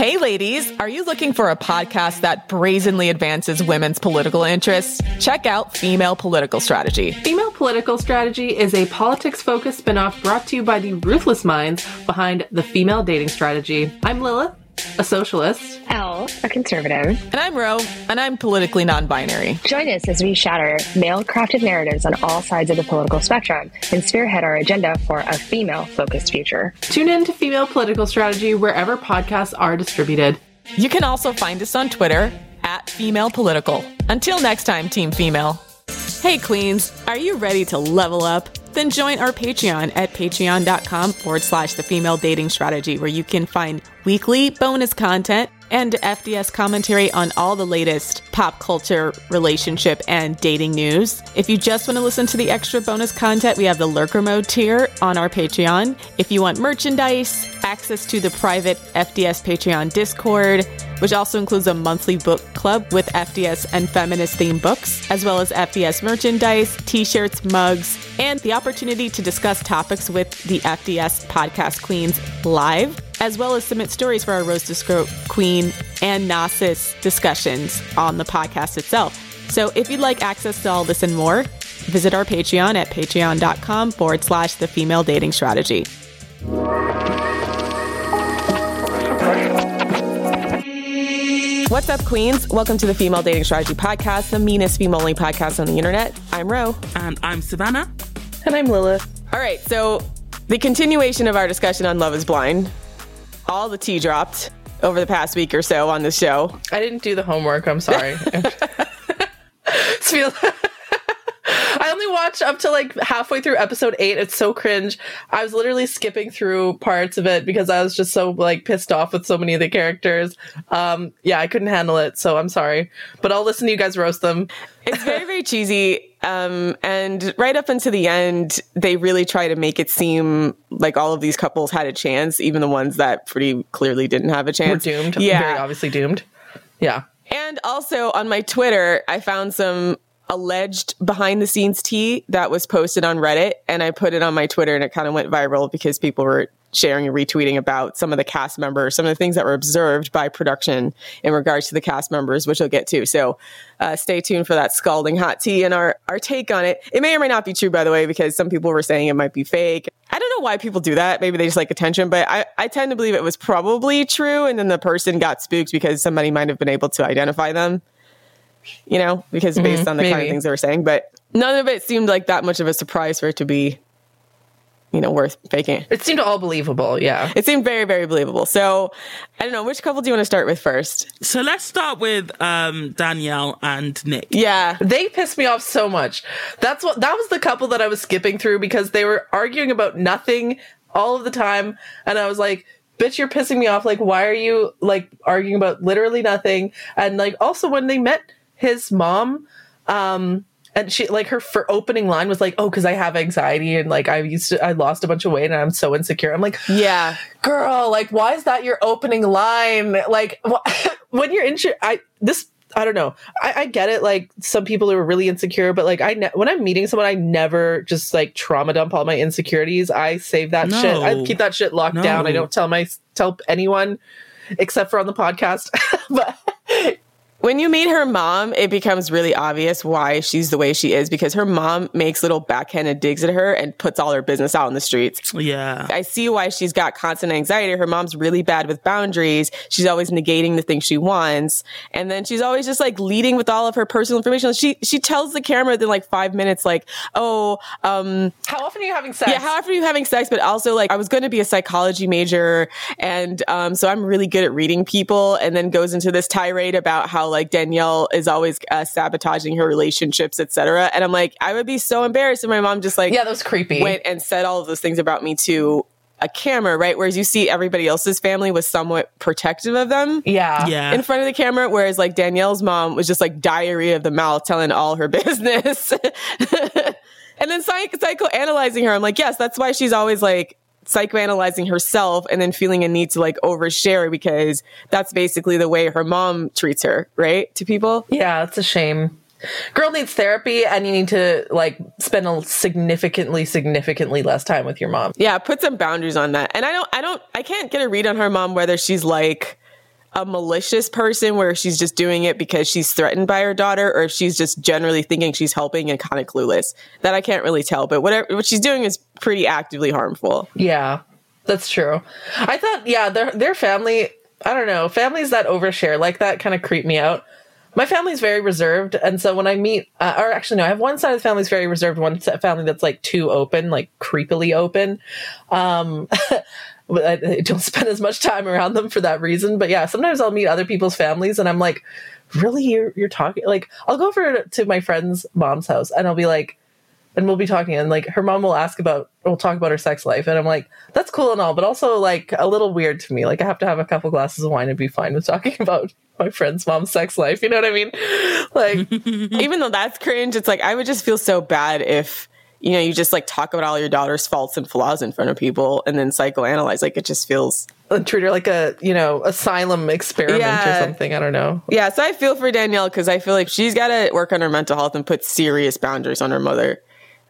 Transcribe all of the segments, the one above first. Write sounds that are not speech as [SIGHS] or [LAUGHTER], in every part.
Hey, ladies, are you looking for a podcast that brazenly advances women's political interests? Check out Female Political Strategy. Female Political Strategy is a politics focused spinoff brought to you by the ruthless minds behind the female dating strategy. I'm Lilith, a socialist. Elle, a conservative. And I'm Reaux, and I'm politically non binary. Join us as we shatter male crafted narratives on all sides of the political spectrum and spearhead our agenda for a female focused future. Tune in to Female Political Strategy wherever podcasts are distributed. You can also find us on Twitter at Female Political. Until next time, Team Female. Hey, Queens, are you ready to level up? Then join our Patreon at patreon.com forward slash the female dating strategy, where you can find weekly bonus content and FDS commentary on all the latest pop culture, relationship, and dating news. If you just want to listen to the extra bonus content, we have the Lurker Mode tier on our Patreon. If you want merchandise, access to the private FDS Patreon Discord, which also includes a monthly book club with FDS and feminist themed books, as well as FDS merchandise, t shirts, mugs, and the opportunity to discuss topics with the FDS podcast queens live as well as submit stories for our Rose to Scrote Queen and Gnosis discussions on the podcast itself. So if you'd like access to all this and more, visit our Patreon at patreon.com forward slash the female dating strategy. What's up, Queens? Welcome to the Female Dating Strategy Podcast, the meanest female only podcast on the internet. I'm Reaux. And I'm Savannah. And I'm Lilith. All right, so the continuation of our discussion on Love is Blind. All the tea dropped over the past week or so on the show. I didn't do the homework. I'm sorry. [LAUGHS] [LAUGHS] I only watched up to like halfway through episode eight. It's so cringe. I was literally skipping through parts of it because I was just so like pissed off with so many of the characters. Um, yeah, I couldn't handle it, so I'm sorry. But I'll listen to you guys roast them. It's very, very cheesy. Um, and right up until the end, they really try to make it seem like all of these couples had a chance, even the ones that pretty clearly didn't have a chance. We're doomed. Yeah. Very obviously doomed. Yeah. And also on my Twitter, I found some alleged behind the scenes tea that was posted on Reddit and I put it on my Twitter and it kind of went viral because people were sharing and retweeting about some of the cast members, some of the things that were observed by production in regards to the cast members, which we'll get to. So uh, stay tuned for that scalding hot tea and our, our take on it. It may or may not be true, by the way, because some people were saying it might be fake. I don't know why people do that. Maybe they just like attention, but I, I tend to believe it was probably true. And then the person got spooked because somebody might have been able to identify them you know, because based on the kind of things they were saying. But none of it seemed like that much of a surprise for it to be, you know, worth faking. It seemed all believable. Yeah. It seemed very, very believable. So I don't know, which couple do you want to start with first? So let's start with um, Danielle and Nick. Yeah. They pissed me off so much. That's what that was the couple that I was skipping through because they were arguing about nothing all of the time and I was like bitch you're pissing me off like why are you like arguing about literally nothing and like also when they met his mom um and she like her for opening line was like oh because i have anxiety and like i used to i lost a bunch of weight and i'm so insecure. I'm like Yeah. girl like why is that your opening line? Like wh- [LAUGHS] when you're insecure i this i don't know. I, I get it like some people are really insecure but like i ne- when i'm meeting someone i never just like trauma dump all my insecurities. I save that shit. I keep that shit locked down. I don't tell my tell anyone except for on the podcast. [LAUGHS] But When you meet her mom, it becomes really obvious why she's the way she is because her mom makes little backhanded digs at her and puts all her business out in the streets. Yeah. I see why she's got constant anxiety. Her mom's really bad with boundaries. She's always negating the things she wants. And then she's always just like leading with all of her personal information. She she tells the camera within like five minutes, like, oh, um, how often are you having sex yeah, how often are you having sex? But also like I was going to be a psychology major. And um, so I'm really good at reading people and then goes into this tirade about how like Danielle is always uh, sabotaging her relationships, etc. And I'm like, I would be so embarrassed if my mom just like yeah that was creepy went and said all of those things about me to a camera, right? Whereas you see everybody else's family was somewhat protective of them yeah Yeah. in front of the camera, whereas like Danielle's mom was just like diarrhea of the mouth, telling all her [LAUGHS] business. [LAUGHS] and then psych- psychoanalyzing her. I'm like, yes, that's why she's always like psychoanalyzing herself and then feeling a need to like overshare because that's basically the way her mom treats her, right? To people. Yeah, it's a shame. Girl needs therapy and you need to like spend a significantly, significantly less time with your mom. Yeah, put some boundaries on that. And I don't, I don't, I can't get a read on her mom whether she's like a malicious person where she's just doing it because she's threatened by her daughter or if she's just generally thinking she's helping and kind of clueless. That I can't really tell, but whatever what she's doing is pretty actively harmful. Yeah, that's true. I thought, yeah, their their family. I don't know, families that overshare like that kind of creep me out. My family's very reserved, and so when I meet, uh, or actually no, I have one side of the family's very reserved, one family that's like too open, like creepily open. Um, [LAUGHS] I, I don't [LAUGHS] spend as much time around them for that reason. But yeah, sometimes I'll meet other people's families, and I'm like, really, you're you're talking like I'll go over to my friend's mom's house, and I'll be like, and we'll be talking and like her mom will ask about we'll talk about her sex life and i'm like that's cool and all but also like a little weird to me. Like i have to have a couple glasses of wine and be fine with talking [LAUGHS] about my friend's mom's sex life. You know what i mean? Like [LAUGHS] Even though that's cringe, it's like I would just feel so bad if you know you just like talk about all your daughter's faults and flaws in front of people and then psychoanalyze. Like it just feels treat her like a you know asylum experiment Yeah. or something i don't know Yeah, so I feel for Danielle because I feel like she's got to work on her mental health and put serious boundaries on her mother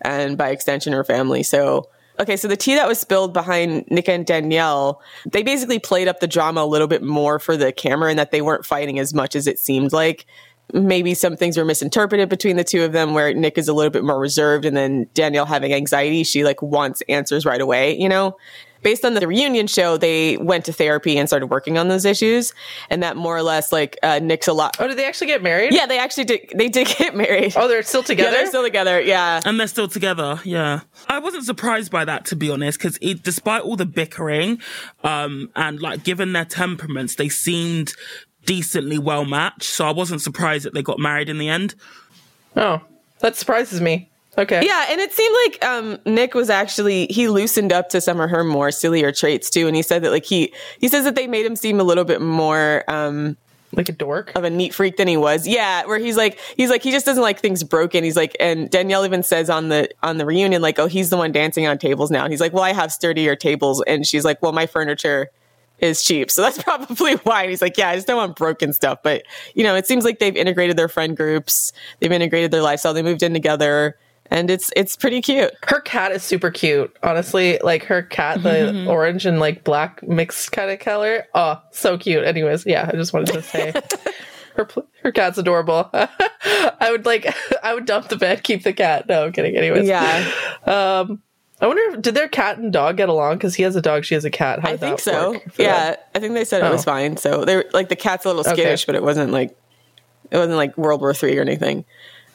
and by extension her family. So, okay, so the tea that was spilled behind Nick and Danielle, they basically played up the drama a little bit more for the camera and that they weren't fighting as much as it seemed like. Maybe some things were misinterpreted between the two of them where Nick is a little bit more reserved and then Danielle having anxiety, she like wants answers right away, you know? based on the reunion show, they went to therapy and started working on those issues, and that more or less like uh, Nick's a lot. oh did they actually get married Yeah, they actually did. They did get married. oh they're still yeah, together they're still together. Yeah, And they're still together, yeah. I wasn't surprised by that, to be honest, because despite all the bickering, um, and like given their temperaments, they seemed decently well matched. So I wasn't surprised that they got married in the end. oh that surprises me okay yeah, and it seemed like um, Nick was actually he loosened up to some of her more sillier traits too, and he said that like he he says that they made him seem a little bit more. Um, like a dork of a neat freak than he was. Yeah, where he's like he's like he just doesn't like things broken. He's like and Danielle even says on the on the reunion like oh he's the one dancing on tables now. And he's like well I have sturdier tables and she's like well my furniture is cheap. So that's [LAUGHS] probably why. And he's like yeah I just don't want broken stuff. But you know it seems like they've integrated their friend groups. They've integrated their lifestyle. They moved in together and it's it's pretty cute. her cat is super cute honestly like her cat the mm-hmm. orange and like black mixed kind of color oh so cute anyways yeah i just wanted to say [LAUGHS] her her cat's adorable [LAUGHS] i would like i would dump the bed keep the cat no i'm kidding anyways Yeah, um, i wonder if did their cat and dog get along because he has a dog she has a cat How I think so. Yeah? I think they said it was Oh. fine. So they're like the cat's a little Okay. skittish, but it wasn't like it wasn't like World War Three or anything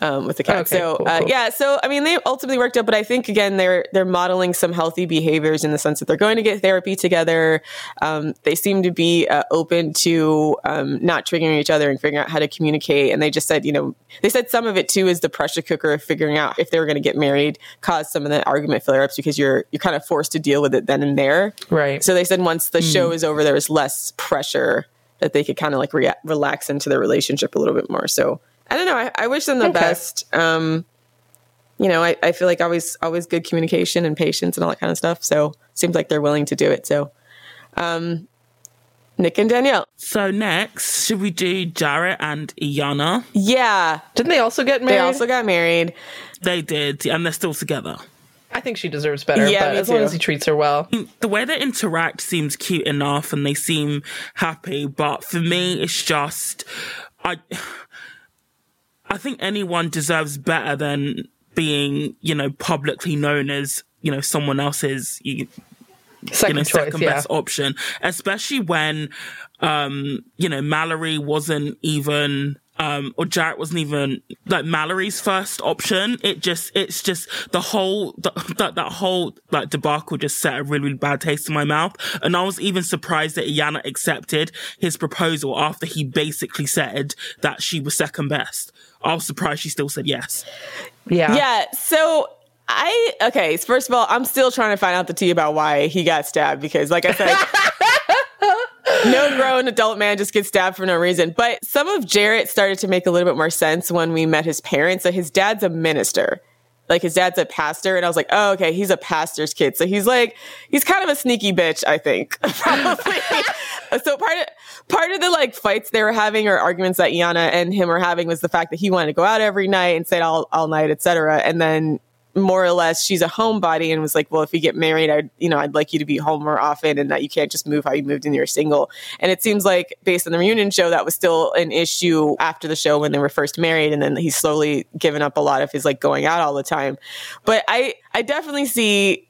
um, with the cat. Okay, so cool, uh, cool. yeah, so I mean they ultimately worked out, but I think again they're they're modeling some healthy behaviors in the sense that they're going to get therapy together. Um, they seem to be uh, open to um, not triggering each other and figuring out how to communicate. And they just said, you know, they said some of it too is the pressure cooker of figuring out if they were going to get married caused some of the argument flare ups because you're you're kind of forced to deal with it then and there. right So they said once the show is over, there was less pressure that they could kind of like rea- relax into their relationship a little bit more. So I don't know. I, I wish them the Okay. best. Um, you know, I, I feel like always, always good communication and patience and all that kind of stuff. So seems like they're willing to do it. So, um, Nick and Danielle. So next, should we do Jarrett and Iyanna? Yeah. didn't they also get married They also got married. They did, and they're still together. i think she deserves better Yeah, but me as long as he treats her well The way they interact seems cute enough, and they seem happy. But for me, it's just I. I think anyone deserves better than being, you know, publicly known as, you know, someone else's you, second you know, choice second yeah best option, especially when, um, you know, Mallory wasn't even, um, or Jarrett wasn't even like Mallory's first option. It just, it's just the whole, the, that, that whole like debacle just set a really, really bad taste in my mouth. And I was even surprised that Iyanna accepted his proposal after he basically said that she was second best. I was surprised she still said yes. yeah Yeah. So I okay. so First of all, I'm still trying to find out the tea about why he got stabbed because, like I said, [LAUGHS] no grown adult man just gets stabbed for no reason. But some of Jarrett started to make a little bit more sense when we met his parents. So his dad's a minister. Like his dad's a pastor, and I was like, oh, okay, he's a pastor's kid. So he's like, he's kind of a sneaky bitch, I think. [LAUGHS] Probably. [LAUGHS] so part of part of the like fights they were having or arguments that Iyanna and him were having was the fact that he wanted to go out every night and stay all, all night, etc. And then more or less she's a homebody and was like, well, if you get married, I'd, you know, I'd like you to be home more often and that you can't just move how you moved when you're single. And it seems like based on the reunion show, that was still an issue after the show when they were first married. And then he's slowly given up a lot of his like going out all the time. But I, I definitely see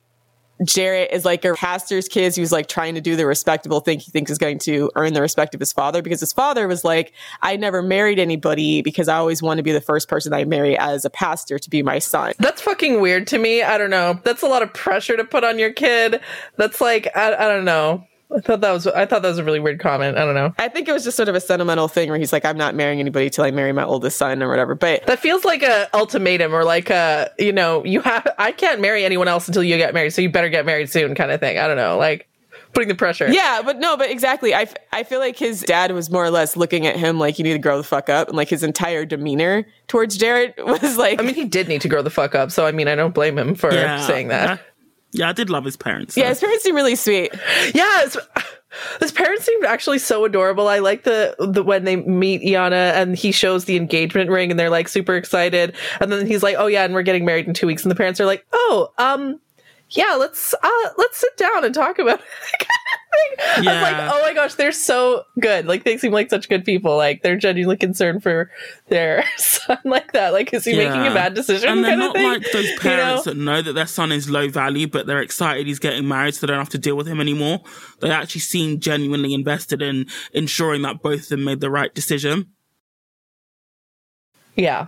Jarrett is like a pastor's kid who's like trying to do the respectable thing he thinks is going to earn the respect of his father because his father was like, I never married anybody because I always want to be the first person I marry as a pastor to be my son. That's fucking weird to me. I don't know. That's a lot of pressure to put on your kid. That's like, I, I don't know. I thought that was I thought that was a really weird comment. I don't know. I think it was just sort of a sentimental thing where he's like, I'm not marrying anybody till I marry my oldest son or whatever. But that feels like a ultimatum or like a you know you have I can't marry anyone else until you get married, so you better get married soon kind of thing. I don't know, like putting the pressure. Yeah, but no, but exactly. I, I feel like his dad was more or less looking at him like you need to grow the fuck up, and like his entire demeanor towards Jarrett [LAUGHS] was like. I mean, he did need to grow the fuck up, so I mean, I don't blame him for yeah, saying that. Yeah, I did love his parents. So. Yeah, his parents seem really sweet. Yeah, his parents seemed actually so adorable. I like the the when they meet Iyanna and he shows the engagement ring and they're like super excited, and then he's like, "Oh yeah, and we're getting married in two weeks," and the parents are like, "Oh, um, yeah, let's uh let's sit down and talk about it. [LAUGHS] yeah. I was like, oh my gosh, they're so good. Like they seem like such good people. Like they're genuinely concerned for their [LAUGHS] son like that. Like is he yeah. making a bad decision? And they're not like those parents you know? that know that their son is low value, but they're excited he's getting married so they don't have to deal with him anymore. They actually seem genuinely invested in ensuring that both of them made the right decision. Yeah.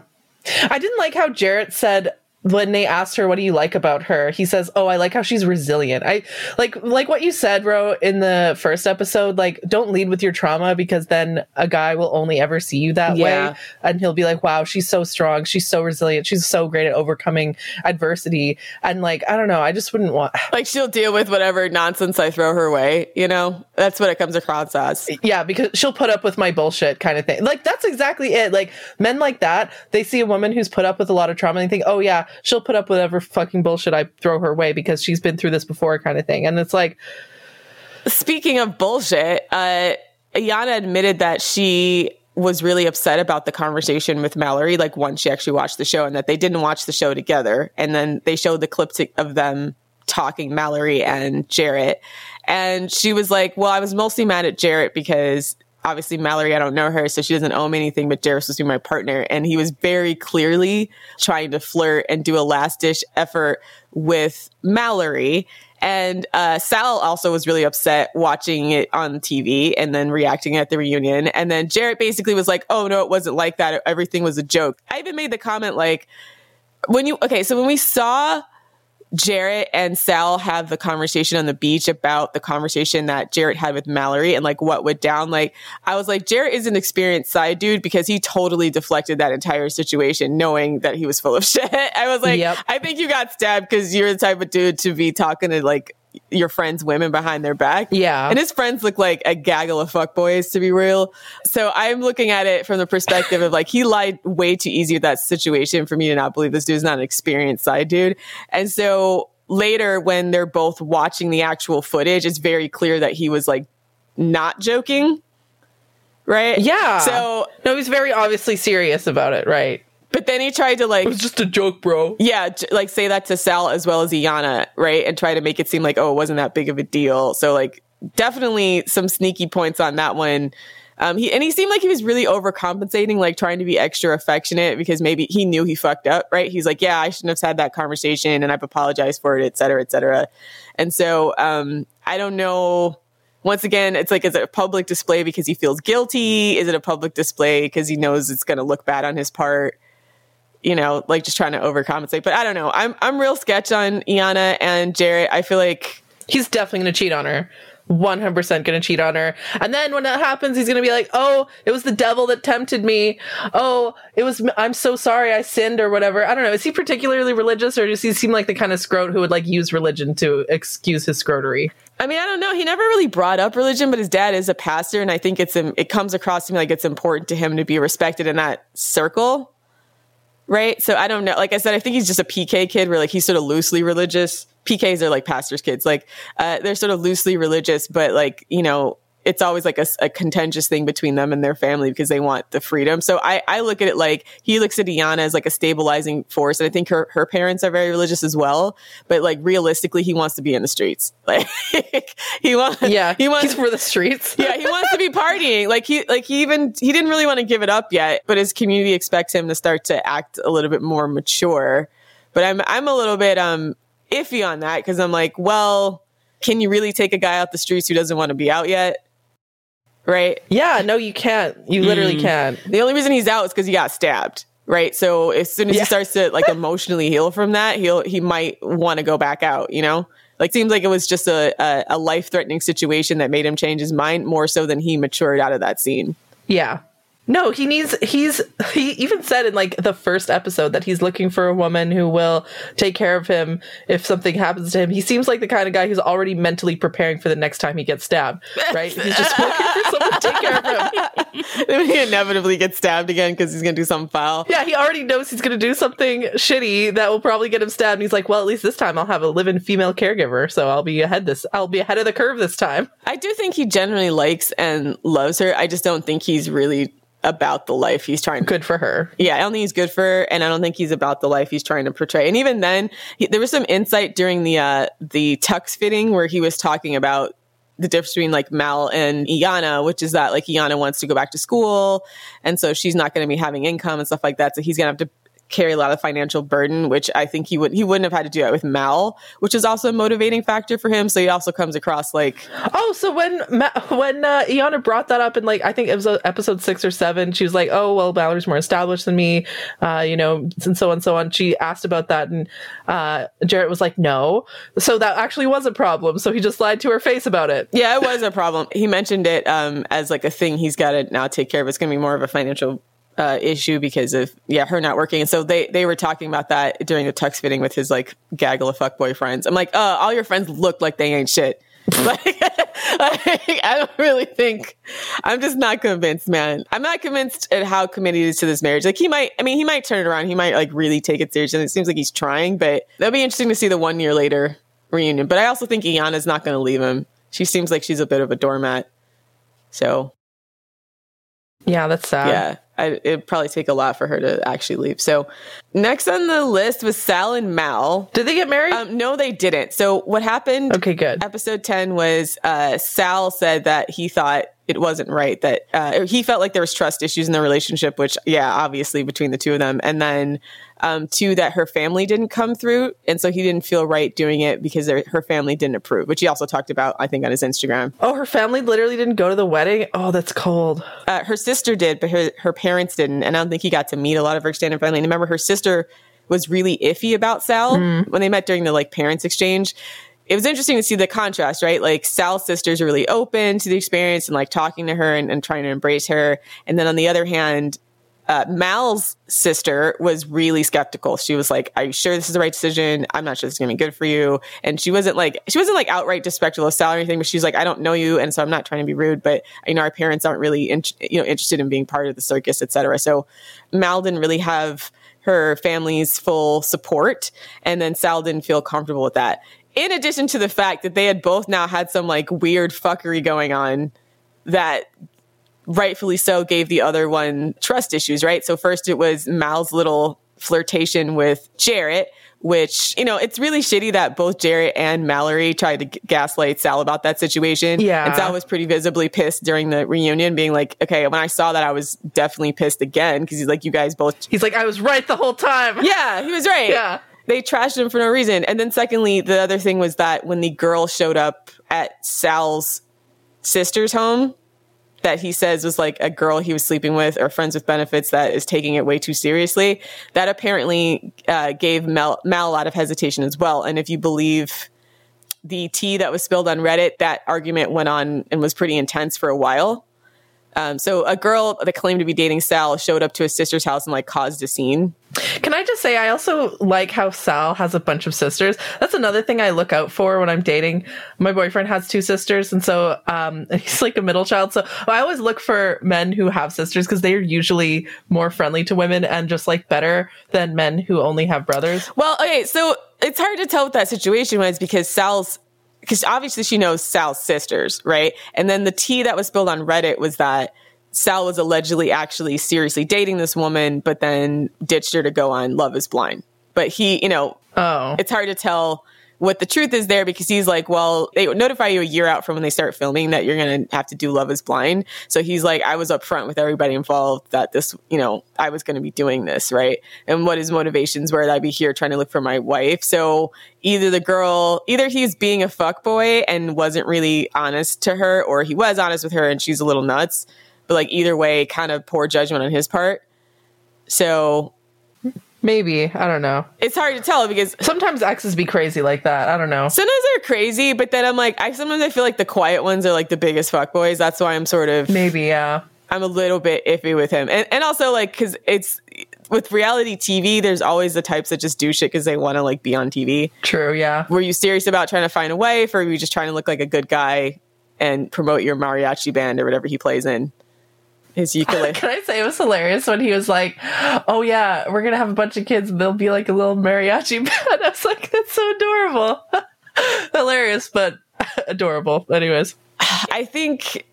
I didn't like how Jarrett said when they asked her what do you like about her? He says oh i like how she's resilient. I like like what you said bro in the first episode like don't lead with your trauma because then a guy will only ever see you that yeah. way and he'll be like wow she's so strong. She's so resilient. She's so great at overcoming adversity. And like i don't know. I just wouldn't want like she'll deal with whatever nonsense i throw her way you know? That's what it comes across as. Yeah because she'll put up with my bullshit kind of thing. Like that's exactly it. Like men like that they see a woman who's put up with a lot of trauma and they think oh yeah she'll put up whatever fucking bullshit I throw her way because she's been through this before, kind of thing. And it's like, speaking of bullshit, uh, admitted that she was really upset about the conversation with Mallory, like once she actually watched the show, and that they didn't watch the show together. And then they showed the clip to, of them talking, Mallory and Jarrett. And she was like, Well, I was mostly mad at Jarrett because obviously Mallory, I don't know her, so she doesn't owe me anything, but Jarrett was my partner. And he was very clearly trying to flirt and do a last dish effort with Mallory. And uh, Sal also was really upset watching it on TV and then reacting at the reunion. And then Jarrett basically was like, oh, no, it wasn't like that. Everything was a joke. I even made the comment like, when you, okay, so when we saw Jarrett and Sal have the conversation on the beach about the conversation that Jarrett had with Mallory and like what went down. Like, I was like, Jarrett is an experienced side dude because he totally deflected that entire situation knowing that he was full of [LAUGHS] shit. I was like, yep. I think you got stabbed because you're the type of dude to be talking to like your friends' women behind their back. Yeah. And his friends look like a gaggle of fuckboys, to be real. So I'm looking at it from the perspective of like, he lied way too easy with that situation for me to not believe this dude's not an experienced side dude. And so later, when they're both watching the actual footage, it's very clear that he was like not joking. Right? Yeah. So, no, he's very obviously serious about it, right? But then he tried to like It was just a joke, bro. Yeah, j- like say that to Sal as well as Iyanna, right? And try to make it seem like oh, it wasn't that big of a deal. So like definitely some sneaky points on that one. Um, he and he seemed like he was really overcompensating, like trying to be extra affectionate because maybe he knew he fucked up, right? He's like, yeah, I shouldn't have had that conversation, and I've apologized for it, et cetera, et cetera. And so um, I don't know. Once again, it's like, is it a public display because he feels guilty? Is it a public display because he knows it's going to look bad on his part? You know, like just trying to overcompensate. But I don't know. I'm I'm real sketch on Iyanna and Jarrett. I feel like he's definitely to cheat on her. 100% going to cheat on her. And then when that happens, he's to be like, "Oh, it was the devil that tempted me. Oh, it was I'm so sorry I sinned or whatever." I don't know. Is he particularly religious or does he seem like the kind of scrote who would like use religion to excuse his scrotery? I mean, I don't know. He never really brought up religion, but his dad is a pastor and I think it's it comes across to me like it's important to him to be respected in that circle right? So I don't know. Like I said, I think he's just a PK kid where like he's sort of loosely religious. PKs are like pastors' kids. Like uh, they're sort of loosely religious, but like you know, it's always like a, a, contentious thing between them and their family because they want the freedom. So I, I look at it like he looks at Iyanna as like a stabilizing force. And I think her, her parents are very religious as well. But like realistically, he wants to be in the streets. [LAUGHS] Like he wants, yeah, he wants for the streets. yeah, he wants to be partying. Like he, like he even, he didn't really want to give it up yet, but his community expects him to start to act a little bit more mature. But I'm, I'm a little bit, um, iffy on that because I'm like, well, can you really take a guy out the streets who doesn't want to be out yet? Right? Yeah, no, you can't. You literally Mm. can't. The only reason he's out is because he got stabbed. Right. So as soon as Yeah. he starts to like emotionally heal from that, he'll he might want to go back out, you know? Like seems like it was just a, a, a life threatening situation that made him change his mind more so than he matured out of that scene. Yeah. No, he needs he's he even said in like the first episode that he's looking for a woman who will take care of him if something happens to him. He seems like the kind of guy who's already mentally preparing for the next time he gets stabbed, right? He's just [LAUGHS] looking for someone to take care of him. [LAUGHS] then he inevitably gets stabbed again because he's gonna do something foul. Yeah, he already knows he's going to do something shitty that will probably get him stabbed. And he's like, "Well, at least this time I'll have a live-in female caregiver, so I'll be ahead this I'll be ahead of the curve this time." I do think he generally likes and loves her. I just don't think he's really about the life he's trying to Good for her. Yeah, I don't think he's good for her, and I don't think he's about the life he's trying to portray. And even then, he, there was some insight during the uh, the tux fitting where he was talking about the difference between like Mal and Iyanna, which is that like Iyanna wants to go back to school, and so she's not going to be having income and stuff like that. So he's going to have to carry a lot of financial burden, which I think he would he wouldn't have had to do that with Mal, which is also a motivating factor for him. So he also comes across like Oh, so when when uh, Iyanna brought that up in like I think it was uh, episode six or seven, she was like, "Oh, well, Mallory's more established than me," uh, you know, and so on, and so on. She asked about that, and uh, Jarrett was like, "No." So that actually was a problem. So he just lied to her face about it. Yeah, it was a problem. He mentioned it um, as like a thing he's got to now take care of. It's going to be more of a financial uh, issue because of yeah her not working. And so they they were talking about that during the tux fitting with his like gaggle of fuck boyfriends. I'm like, uh, all your friends look like they ain't shit. [LAUGHS] like, like, I don't really think. I'm just not convinced, man. I'm not convinced at how committed he is to this marriage. Like he might. I mean, he might turn it around. He might like really take it seriously. And it seems like he's trying, but that'll be interesting to see the one year later reunion. But I also think Iyanna's not going to leave him. She seems like she's a bit of a doormat. So Yeah, that's sad. yeah, I, it'd probably take a lot for her to actually leave. So next on the list was Sal and Mal. Did they get married? Um, no, they didn't. So what happened? okay, good. Episode 10 was uh, Sal said that he thought it wasn't right, that uh, he felt like there was trust issues in the relationship, which, yeah, obviously between the two of them. And then um, two, that her family didn't come through. And so he didn't feel right doing it because their- her family didn't approve, which he also talked about, I think, on his Instagram. Oh, her family literally didn't go to the wedding. Oh, that's cold. Uh, her sister did, but her, her parents didn't. And I don't think he got to meet a lot of her extended family. And remember, her sister was really iffy about Sal when they met during the like parents exchange. It was interesting to see the contrast, right? Like Sal's sisters are really open to the experience and like talking to her and, and trying to embrace her. And then on the other hand, uh, Mal's sister was really skeptical. She was like, "Are you sure this is the right decision? I'm not sure this is to be good for you." And she wasn't like she wasn't like outright disrespectful of Sal or anything, but she's like, "I don't know you, and so I'm not trying to be rude, but you know, our parents aren't really in, you know interested in being part of the circus, etc." So Mal didn't really have her family's full support, and then Sal didn't feel comfortable with that. In addition to the fact that they had both now had some like weird fuckery going on that rightfully so gave the other one trust issues, right? So first it was Mal's little flirtation with Jarrett, which, you know, it's really shitty that both Jarrett and Mallory tried to g- gaslight Sal about that situation. Yeah. And Sal was pretty visibly pissed during the reunion, being like, okay, when I saw that, I was definitely pissed again because he's like, you guys both He's like, I was right the whole time. yeah, he was right. Yeah. They trashed him for no reason. And then secondly, the other thing was that when the girl showed up at Sal's sister's home, that he says was like a girl he was sleeping with or friends with benefits that is taking it way too seriously. That apparently uh, gave Mel, Mal a lot of hesitation as well. And if you believe the tea that was spilled on Reddit, that argument went on and was pretty intense for a while. Um, so a girl that claimed to be dating Sal showed up to his sister's house and like caused a scene. Can I just say, I also like how Sal has a bunch of sisters. That's another thing I look out for when I'm dating. My boyfriend has two sisters, and so um, [LAUGHS] he's like a middle child. So I always look for men who have sisters because they're usually more friendly to women and just like better than men who only have brothers. Well, okay, so it's hard to tell what that situation was because Sal's because obviously she knows Sal's sisters, right? And then the tea that was spilled on Reddit was that Sal was allegedly actually seriously dating this woman, but then ditched her to go on Love is Blind. But he, you know, Oh. it's hard to tell what the truth is there because he's like, well, they notify you a year out from when they start filming that you're going to have to do Love is Blind. So he's like, I was upfront with everybody involved that this, you know, I was going to be doing this, right? And what his motivations were that I'd be here trying to look for my wife. So either the girl, either he's being a fuckboy and wasn't really honest to her, or he was honest with her and she's a little nuts. But like either way, kind of poor judgment on his part. So Maybe. I don't know. it's hard to tell because Sometimes exes be crazy like that. I don't know. sometimes they're crazy, but then I'm like, I sometimes I feel like the quiet ones are like the biggest fuckboys. That's why I'm sort of Maybe, yeah. I'm a little bit iffy with him, and and also like because it's with reality TV, there's always the types that just do shit because they want to like be on TV. True, yeah. Were you serious about trying to find a wife, or were you just trying to look like a good guy and promote your mariachi band or whatever he plays in? His ukulele. [LAUGHS] Can I say it was hilarious when he was like, "Oh yeah, we're gonna have a bunch of kids and they'll be like a little mariachi [LAUGHS] band." I was like, "That's so adorable." [LAUGHS] hilarious, but adorable. Anyways, I think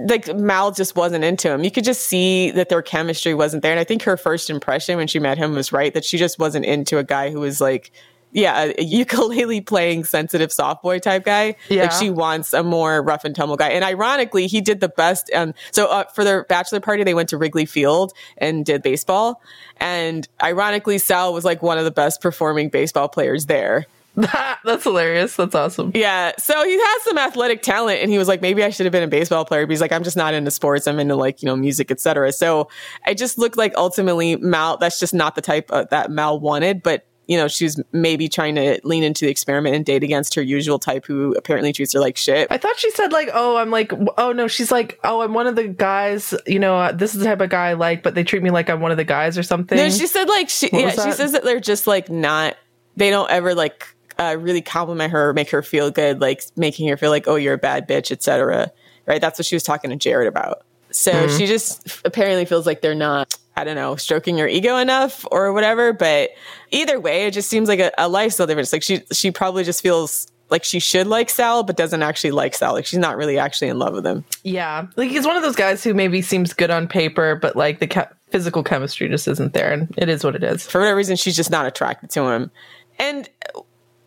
like Mal just wasn't into him. You could just see that their chemistry wasn't there. And I think her first impression when she met him was right that she just wasn't into a guy who was like, yeah, a ukulele playing sensitive soft boy type guy. Yeah. Like she wants a more rough and tumble guy. And ironically, he did the best. Um, so uh, for their bachelor party, they went to Wrigley Field and did baseball. And ironically, Sal was like one of the best performing baseball players there. [LAUGHS] that's hilarious. That's awesome. Yeah. So he has some athletic talent and he was like, maybe I should have been a baseball player. But he's like, I'm just not into sports. I'm into like, you know, music, etc. So I just looked like ultimately Mal, that's just not the type uh, that Mal wanted. But, you know, she was maybe trying to lean into the experiment and date against her usual type who apparently treats her like shit. I thought she said like, "Oh, I'm like, oh no." She's like, "Oh, I'm one of the guys. You know, uh, this is the type of guy I like, but they treat me like I'm one of the guys or something." No, she said like, she, yeah, she says that they're just like not, they don't ever like uh, really compliment her or make her feel good, like making her feel like, oh, you're a bad bitch, etc. Right? That's what she was talking to Jarrett about. So Mm-hmm. she just apparently feels like they're not, I don't know, stroking your ego enough or whatever. But either way, it just seems like a, a lifestyle difference. Like she, she probably just feels like she should like Sal, but doesn't actually like Sal. Like she's not really actually in love with him. yeah, like he's one of those guys who maybe seems good on paper, but like the ca- physical chemistry just isn't there, and it is what it is. for whatever reason she's just not attracted to him and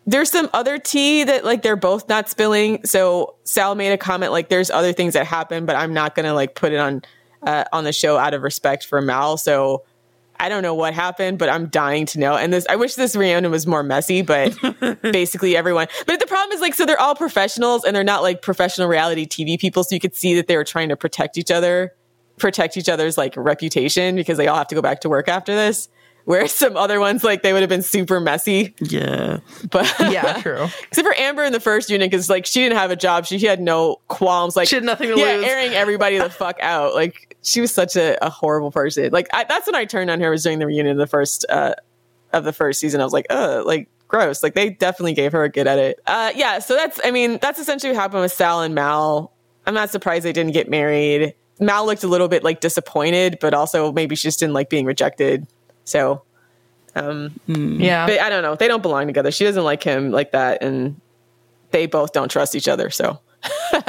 there's some other tea that like they're both not spilling so sal made a comment like there's other things that happen but i'm not gonna like put it on uh, on the show out of respect for mal so i don't know what happened but i'm dying to know and this i wish this reunion was more messy but [LAUGHS] basically everyone but the problem is like so they're all professionals and they're not like professional reality tv people so you could see that they were trying to protect each other protect each other's like reputation because they all have to go back to work after this Whereas [LAUGHS] some other ones, like they would have been super messy, Yeah. but Yeah, true. [LAUGHS] Except for Amber in the first unit, because like she didn't have a job, she, she had no qualms. Like She had nothing to yeah, lose. airing everybody the fuck out. Like she was such a, a horrible person. Like I, that's when I turned on her was during the reunion of the first uh, of the first season. I was like, uh, like gross. Like they definitely gave her a good edit. Uh, yeah. So that's I mean that's essentially what happened with Sal and Mal. I'm not surprised they didn't get married. Mal looked a little bit like disappointed, but also maybe she just didn't like being rejected. So um Yeah, but I don't know. They don't belong together. She doesn't like him like that, and they both don't trust each other. So,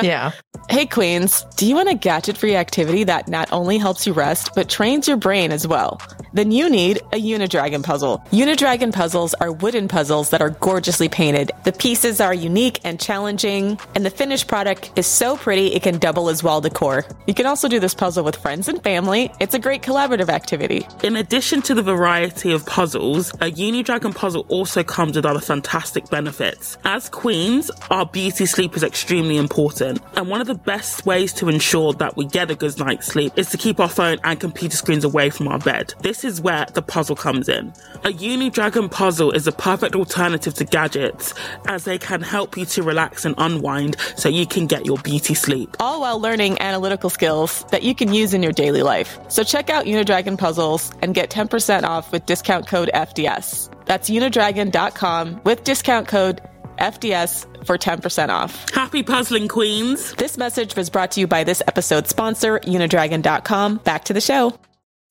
yeah. [LAUGHS] hey, Queens, do you want a gadget free activity that not only helps you rest, but trains your brain as well? Then you need a Unidragon puzzle. Unidragon puzzles are wooden puzzles that are gorgeously painted. The pieces are unique and challenging, and the finished product is so pretty it can double as wall decor. You can also do this puzzle with friends and family. It's a great collaborative activity. In addition to the variety of puzzles, a Unidragon puzzle also comes with other fantastic benefits. As queens, our beauty sleep is extremely important, and one of the best ways to ensure that we get a good night's sleep is to keep our phone and computer screens away from our bed. This is where the puzzle comes in. A Unidragon puzzle is a perfect alternative to gadgets, as they can help you to relax and unwind so you can get your beauty sleep. all while learning analytical skills that you can use in your daily life. So check out Unidragon Puzzles and get 10% off with discount code FDS. That's unidragon.com with discount code FDS for 10% off. Happy puzzling, queens! This message was brought to you by this episode's sponsor, unidragon.com. Back to the show.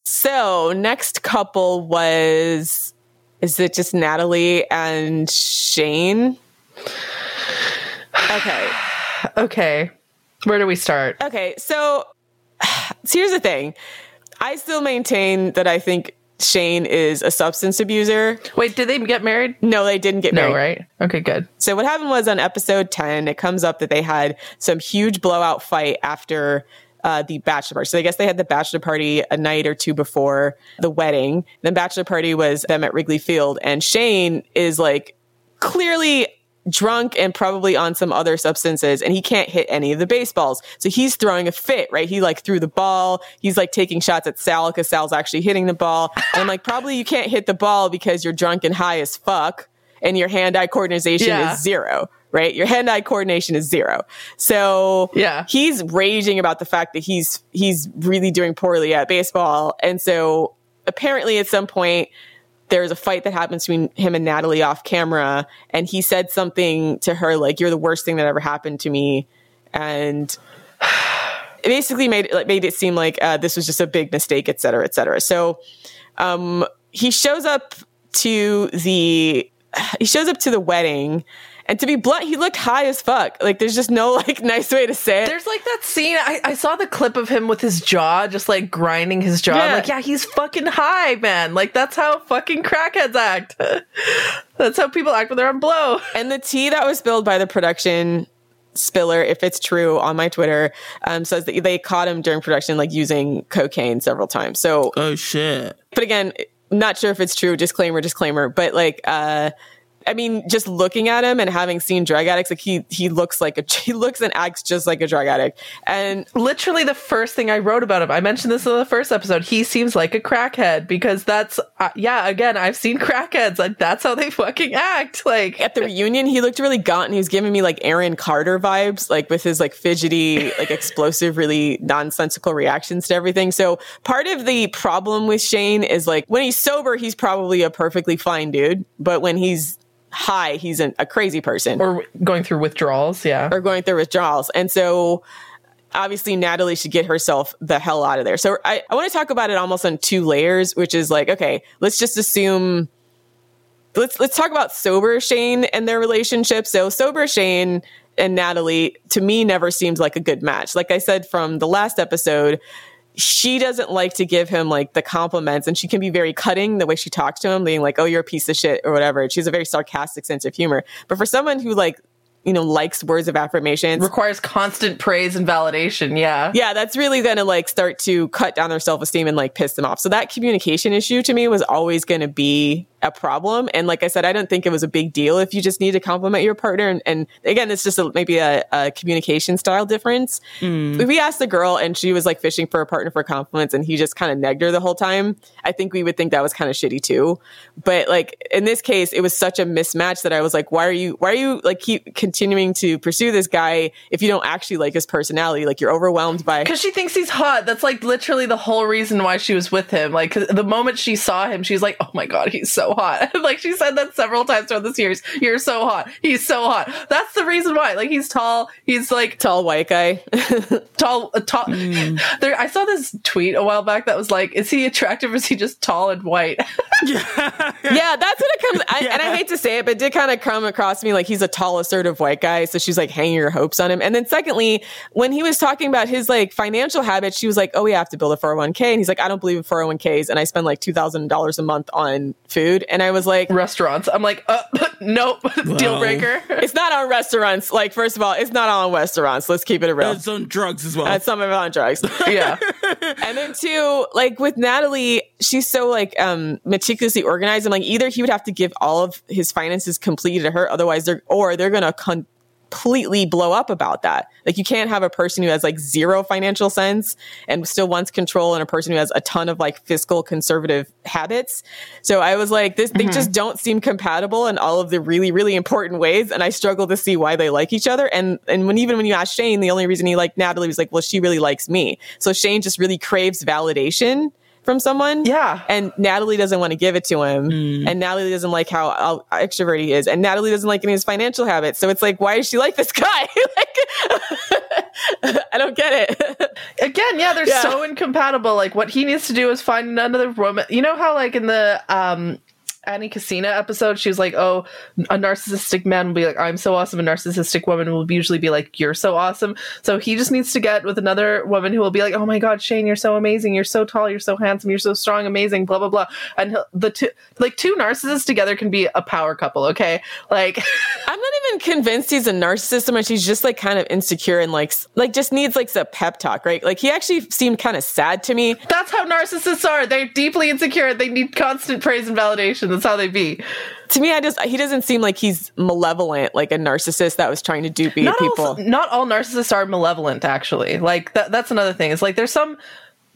So, next couple was is it just Natalie and Shayne? Okay. Okay. Where do we start? Okay. So, so here's the thing. I still maintain that I think Shayne is a substance abuser. Wait, did they get married? No, they didn't get married. No, right? Okay, good. So what happened was on episode 10, it comes up that they had some huge blowout fight after uh, the bachelor party. So I guess they had the bachelor party a night or two before the wedding. The bachelor party was them at Wrigley Field, and Shayne is like clearly drunk and probably on some other substances and he can't hit any of the baseballs. So he's throwing a fit, right? He like threw the ball. He's like taking shots at Sal because Sal's actually hitting the ball. And I'm like, probably you can't hit the ball because you're drunk and high as fuck and your hand eye coordination Yeah. is zero. Right? Your hand eye coordination is zero. So Yeah. he's raging about the fact that he's he's really doing poorly at baseball. And so apparently at some point there's a fight that happens between him and Natalie off camera, and he said something to her like, "You're the worst thing that ever happened to me," and [SIGHS] it basically made it made it seem like uh, this was just a big mistake, et cetera, et cetera. So um, he shows up to the [SIGHS] he shows up to the wedding. And to be blunt, he looked high as fuck. Like, there's just no like [LAUGHS] nice way to say it. There's like that scene. I, I saw the clip of him with his jaw, just like grinding his jaw. Yeah. like, yeah, he's fucking high, man. Like that's how fucking crackheads act. [LAUGHS] that's how people act when they're on blow. [LAUGHS] And the tea that was spilled by the production spiller, if it's true, on my Twitter, um, says that they caught him during production, like using cocaine several times. So, Oh shit. but again, not sure if it's true. Disclaimer, disclaimer. But like, uh, I mean, just looking at him and having seen drug addicts, like he he looks like a [LAUGHS] he looks and acts just like a drug addict. And Literally, the first thing I wrote about him, I mentioned this in the first episode. He seems like a crackhead because that's uh, yeah. Again, I've seen crackheads. Like that's how they fucking act. Like at the reunion, he looked really gaunt and he was giving me like Aaron Carter vibes, like with his like fidgety, like explosive, really nonsensical reactions to everything. So part of the problem with Shayne is like when he's sober, he's probably a perfectly fine dude, but when he's high, he's an, a crazy person or going through withdrawals. Yeah. or going through withdrawals. And so obviously Natalie should get herself the hell out of there. So I, I want to talk about it almost on two layers, which is like, okay, let's just assume let's let's talk about sober Shayne and their relationship. So sober Shayne and Natalie to me never seemed like a good match. Like I said from the last episode, she doesn't like to give him like the compliments and she can be very cutting the way she talks to him, being like, "Oh, you're a piece of shit" or whatever. She has a very sarcastic sense of humor. But for someone who like you know likes words of affirmation Requires constant praise and validation. Yeah. yeah, that's really going to like start to cut down their self esteem and like piss them off. So that communication issue to me was always going to be a problem. And like I said, I don't think it was a big deal if you just need to compliment your partner. And, and again, it's just a, maybe a, a communication style difference. If we asked the girl and she was like fishing for a partner for compliments and he just kind of negged her the whole time, I think we would think that was kind of shitty too. But like in this case, it was such a mismatch that I was like, why are you, why are you like keep continuing to pursue this guy if you don't actually like his personality? Like you're overwhelmed by Because she thinks he's hot. That's like literally the whole reason why she was with him. Like the moment she saw him, she's like, "Oh my god, he's so hot!" [LAUGHS] like she said that several times throughout the series. You're so hot. He's so hot. That's the reason why. Like he's tall. He's like tall white guy. [LAUGHS] tall. Uh, tall. [LAUGHS] There, I saw this tweet a while back that was like, "Is he attractive? or Is he just tall and white?" yeah, yeah, that's what it comes. I, And I hate to say it, but it did kind of come across to me like he's a tall, assertive white guy. So she's like hanging her hopes on him. And then secondly, when he was talking about his like financial habits, she was like, "Oh, we have to build a 401k," and he's like, "I don't believe in 401ks," and I spend like two thousand dollars a month on food. And I was like, Restaurants. I'm like, uh, [LAUGHS] nope, [LAUGHS] deal breaker. [LAUGHS] "It's not on restaurants. Like, first of all, it's not on restaurants. Let's keep it real." It's on drugs as well. Uh, some of it on drugs. yeah. and then two, like with Natalie, she's so like um meticulously organized. And like either he would have to give all of his finances completely to her, otherwise they're or they're gonna completely blow up about that. Like you can't have a person who has like zero financial sense and still wants control and a person who has a ton of like fiscal conservative habits. So I was like, this they mm-hmm. just don't seem compatible in all of the really, really important ways. And I struggle to see why they like each other. And and when even when you ask Shayne, the only reason he liked Natalie was like, well, she really likes me. So Shayne just really craves validation from someone. Yeah. And Natalie doesn't want to give it to him. And Natalie doesn't like how, extrovert he is. And Natalie doesn't like any of his financial habits. So it's like, why does she like this [LAUGHS] guy? like, [LAUGHS] I don't get it. [LAUGHS] Again, yeah, they're Yeah. so incompatible. Like what he needs to do is find another woman. You know how like in the um Annie Casina episode, she was like, "Oh, a narcissistic man will be like, I'm so awesome." A narcissistic woman will usually be like, "You're so awesome." So he just needs to get with another woman who will be like, "Oh my God, Shayne, you're so amazing. You're so tall. You're so handsome. You're so strong. Amazing. Blah blah blah." And the two, like two narcissists together, can be a power couple. Okay, like [LAUGHS] I'm not even convinced he's a narcissist so much. He's just like kind of insecure and like like just needs like a pep talk, right? Like he actually seemed kind of sad to me. That's how narcissists are. They're deeply insecure. They need constant praise and validation. That's how they be. To me, I just he doesn't seem like he's malevolent, like a narcissist that was trying to dupe not people. All, not all narcissists are malevolent, actually. Like that, that's another thing. It's like there's some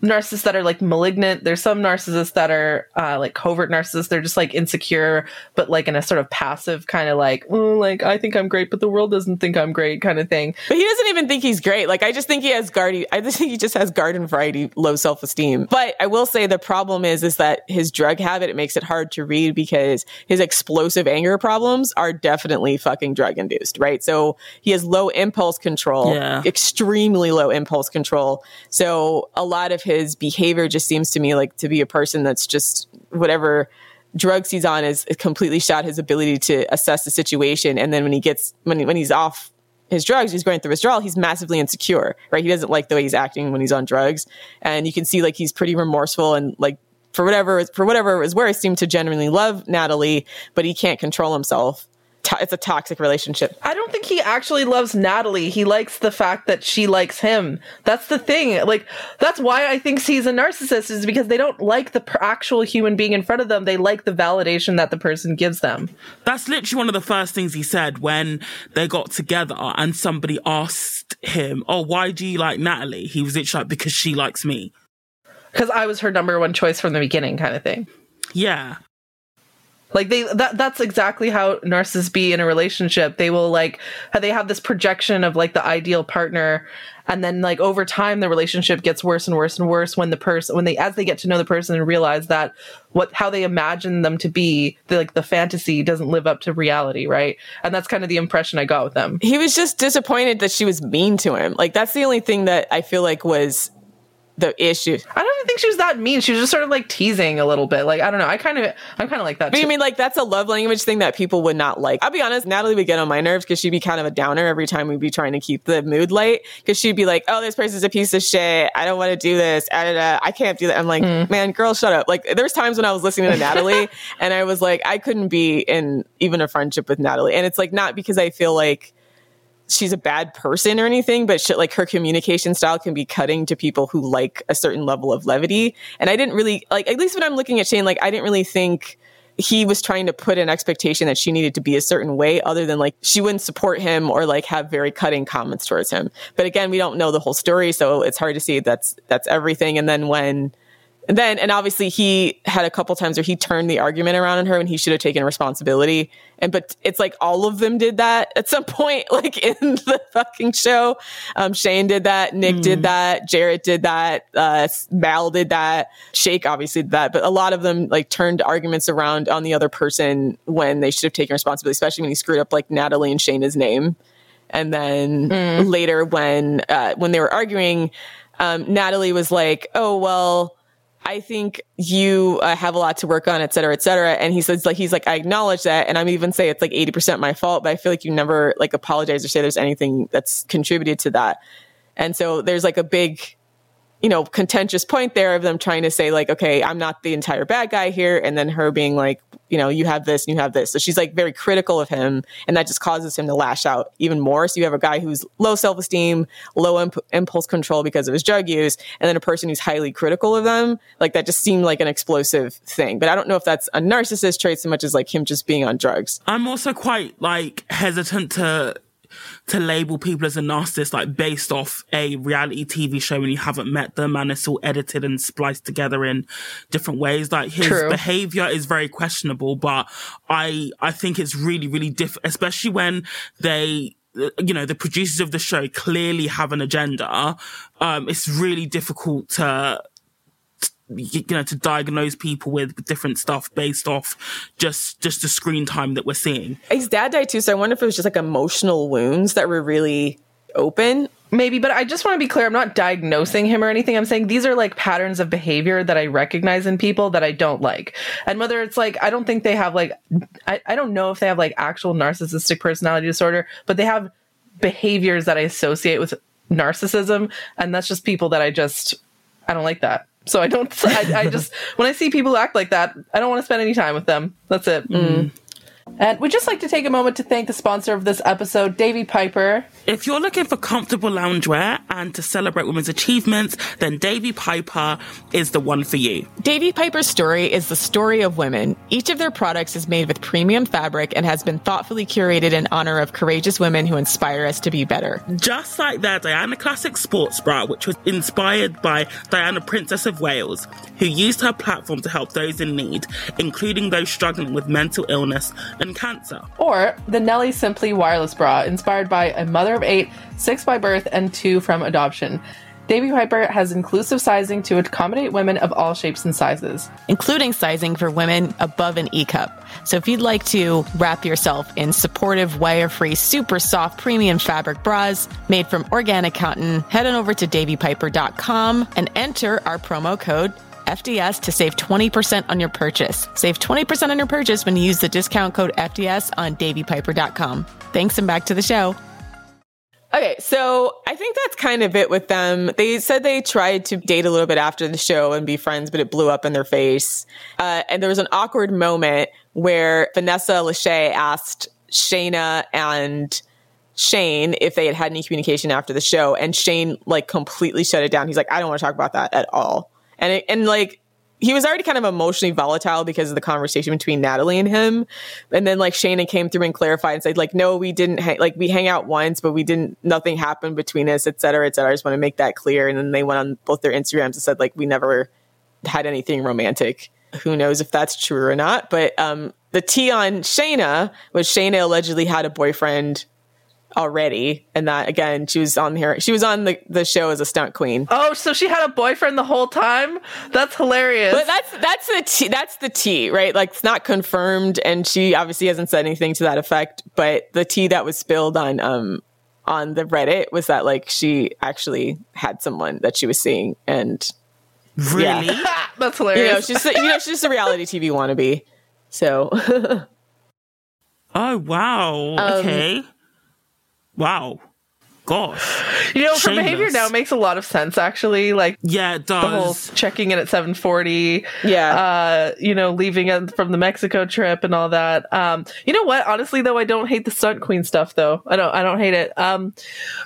narcissists that are like malignant. There's some narcissists that are uh, like covert narcissists. They're just like insecure, but like in a sort of passive kind of like, oh, like I think I'm great, but the world doesn't think I'm great kind of thing. But he doesn't even think he's great. Like I just think he has garden. I just think he just has garden variety low self esteem. But I will say the problem is is that his drug habit it makes it hard to read because his explosive anger problems are definitely fucking drug induced, right? So he has low impulse control, yeah. extremely low impulse control. So a lot of his behavior just seems to me like to be a person that's just whatever drugs he's on is completely shot his ability to assess the situation. And then when he gets when he, when he's off his drugs, he's going through withdrawal, he's massively insecure, right? He doesn't like the way he's acting when he's on drugs. And you can see like he's pretty remorseful and like for whatever for whatever is worth, seemed to genuinely love Natalie, but he can't control himself to- it's a toxic relationship. I don't think he actually loves Natalie. He likes the fact that she likes him. That's the thing. Like that's why I think he's a narcissist is because they don't like the per- actual human being in front of them. They like the validation that the person gives them. That's literally one of the first things he said when they got together and somebody asked him, "Oh, why do you like Natalie?" He was literally like, "Because she likes me." Because I was her number one choice from the beginning, kind of thing. Yeah. Like they that that's exactly how narcissists be in a relationship. They will like they have this projection of like the ideal partner and then like over time the relationship gets worse and worse and worse when the person when they as they get to know the person and realize that what how they imagine them to be the like the fantasy doesn't live up to reality right? And that's kind of the impression i got with them. He was just disappointed that she was mean to him. Like that's the only thing that i feel like was the issue. I don't even think she was that mean. She was just sort of like teasing a little bit. Like I don't know. I kind of I'm kind of like that. But you mean like that's a love language thing that people would not like? I'll be honest. Natalie would get on my nerves because she'd be kind of a downer every time we'd be trying to keep the mood light. Because she'd be like, "Oh, this person's a piece of shit. I don't want to do this. I can't do that." I'm like, mm. "Man, girl, shut up." Like there's times when I was listening to Natalie [LAUGHS] and I was like, I couldn't be in even a friendship with Natalie. And it's like not because I feel like she's a bad person or anything, but she, like her communication style can be cutting to people who like a certain level of levity. And I didn't really like, at least when I'm looking at Shayne, like I didn't really think he was trying to put an expectation that she needed to be a certain way other than like she wouldn't support him or like have very cutting comments towards him. But again, we don't know the whole story. So it's hard to see that's, that's everything. And then when, and then, and obviously he had a couple times where he turned the argument around on her and he should have taken responsibility. And, but it's like all of them did that at some [LAUGHS] point, like in the fucking show. Um, Shayne did that. Nick mm. did hmm. that. Jarrett did that. Uh, Mal did that. Shake obviously did that. But a lot of them like turned arguments around on the other person when they should have taken responsibility, especially when he screwed up like Natalie and Shaina's name. And then mm. later when, uh, when they were arguing, um, Natalie was like, oh, well, I think you uh, have a lot to work on, et cetera, et cetera. And he says, like, he's like, I acknowledge that. And I'm even say it's like 80% my fault, but I feel like you never like apologize or say there's anything that's contributed to that. And so there's like a big, you know, contentious point there of them trying to say like, okay, I'm not the entire bad guy here. And then her being like, you know, you have this and you have this. So she's like very critical of him and that just causes him to lash out even more. So you have a guy who's low self-esteem, low imp- impulse control because of his drug use, and then a person who's highly critical of them. Like that just seemed like an explosive thing. But I don't know if that's a narcissist trait so much as like him just being on drugs. I'm also quite like hesitant to to label people as a narcissist, like based off a reality TV show and you haven't met them and it's all edited and spliced together in different ways. Like his True. behavior is very questionable, but I, I think it's really, really diff, especially when they, you know, the producers of the show clearly have an agenda. Um, it's really difficult to, you know to diagnose people with different stuff based off just just the screen time that we're seeing his dad died too so i wonder if it was just like emotional wounds that were really open. Maybe, but I just want to be clear. I'm not diagnosing him or anything. I'm saying these are like patterns of behavior that I recognize in people that I don't like. And whether it's like, I don't think they have like, I, I don't know if they have like actual narcissistic personality disorder, but they have behaviors that I associate with narcissism. And that's just people that I just, I don't like that. So I don't, [LAUGHS] I, I just, when I see people act like that, I don't want to spend any time with them. That's it. Mm. And we'd just like to take a moment to thank the sponsor of this episode, Davy Piper. If you're looking for comfortable loungewear and to celebrate women's achievements, then Davy Piper is the one for you. Davy Piper's story is the story of women. Each of their products is made with premium fabric and has been thoughtfully curated in honor of courageous women who inspire us to be better. Just like their Diana Classic Sports Bra, which was inspired by Diana, Princess of Wales, who used her platform to help those in need, including those struggling with mental illness and cancer. Or the Nelly Simply Wireless Bra, inspired by a mother of eight, six by birth, and two from adoption. Davy Piper has inclusive sizing to accommodate women of all shapes and sizes, including sizing for women above an E cup. So if you'd like to wrap yourself in supportive, wire free, super soft, premium fabric bras made from organic cotton, head on over to davypiper.com and enter our promo code FDS to save 20% on your purchase. Save 20% on your purchase when you use the discount code FDS on davypiper.com. Thanks and back to the show. Okay, so I think that's kind of it with them. They said they tried to date a little bit after the show and be friends, but it blew up in their face. Uh, and there was an awkward moment where Vanessa Lachey asked Shaina and Shayne if they had had any communication after the show, and Shayne like completely shut it down. He's like, I don't want to talk about that at all. And it, and like he was already kind of emotionally volatile because of the conversation between Natalie and him. And then like Shaina came through and clarified and said like, no, we didn't hang, like we hang out once, but we didn't, nothing happened between us, et cetera, et cetera. I just want to make that clear. And then they went on both their Instagrams and said like, we never had anything romantic. Who knows if that's true or not? But, um, the tea on Shaina was Shaina allegedly had a boyfriend already. And that again she was on here she was on the, the show as a stunt queen. Oh so she had a boyfriend the whole time? That's hilarious. But that's that's the tea that's the tea right? Like it's not confirmed and she obviously hasn't said anything to that effect but the tea that was spilled on um on the reddit was that like she actually had someone that she was seeing and really? Yeah. [LAUGHS] that's hilarious you know she's you know she's just a reality tv wannabe so. [LAUGHS] Oh wow. Um, okay Wow. Gosh. You know, her behavior now makes a lot of sense actually. Like Yeah, it does. The whole checking in at seven forty. Yeah. Uh, you know, leaving from the Mexico trip and all that. Um, you know what? Honestly though, I don't hate the stunt queen stuff though. I don't I don't hate it. Um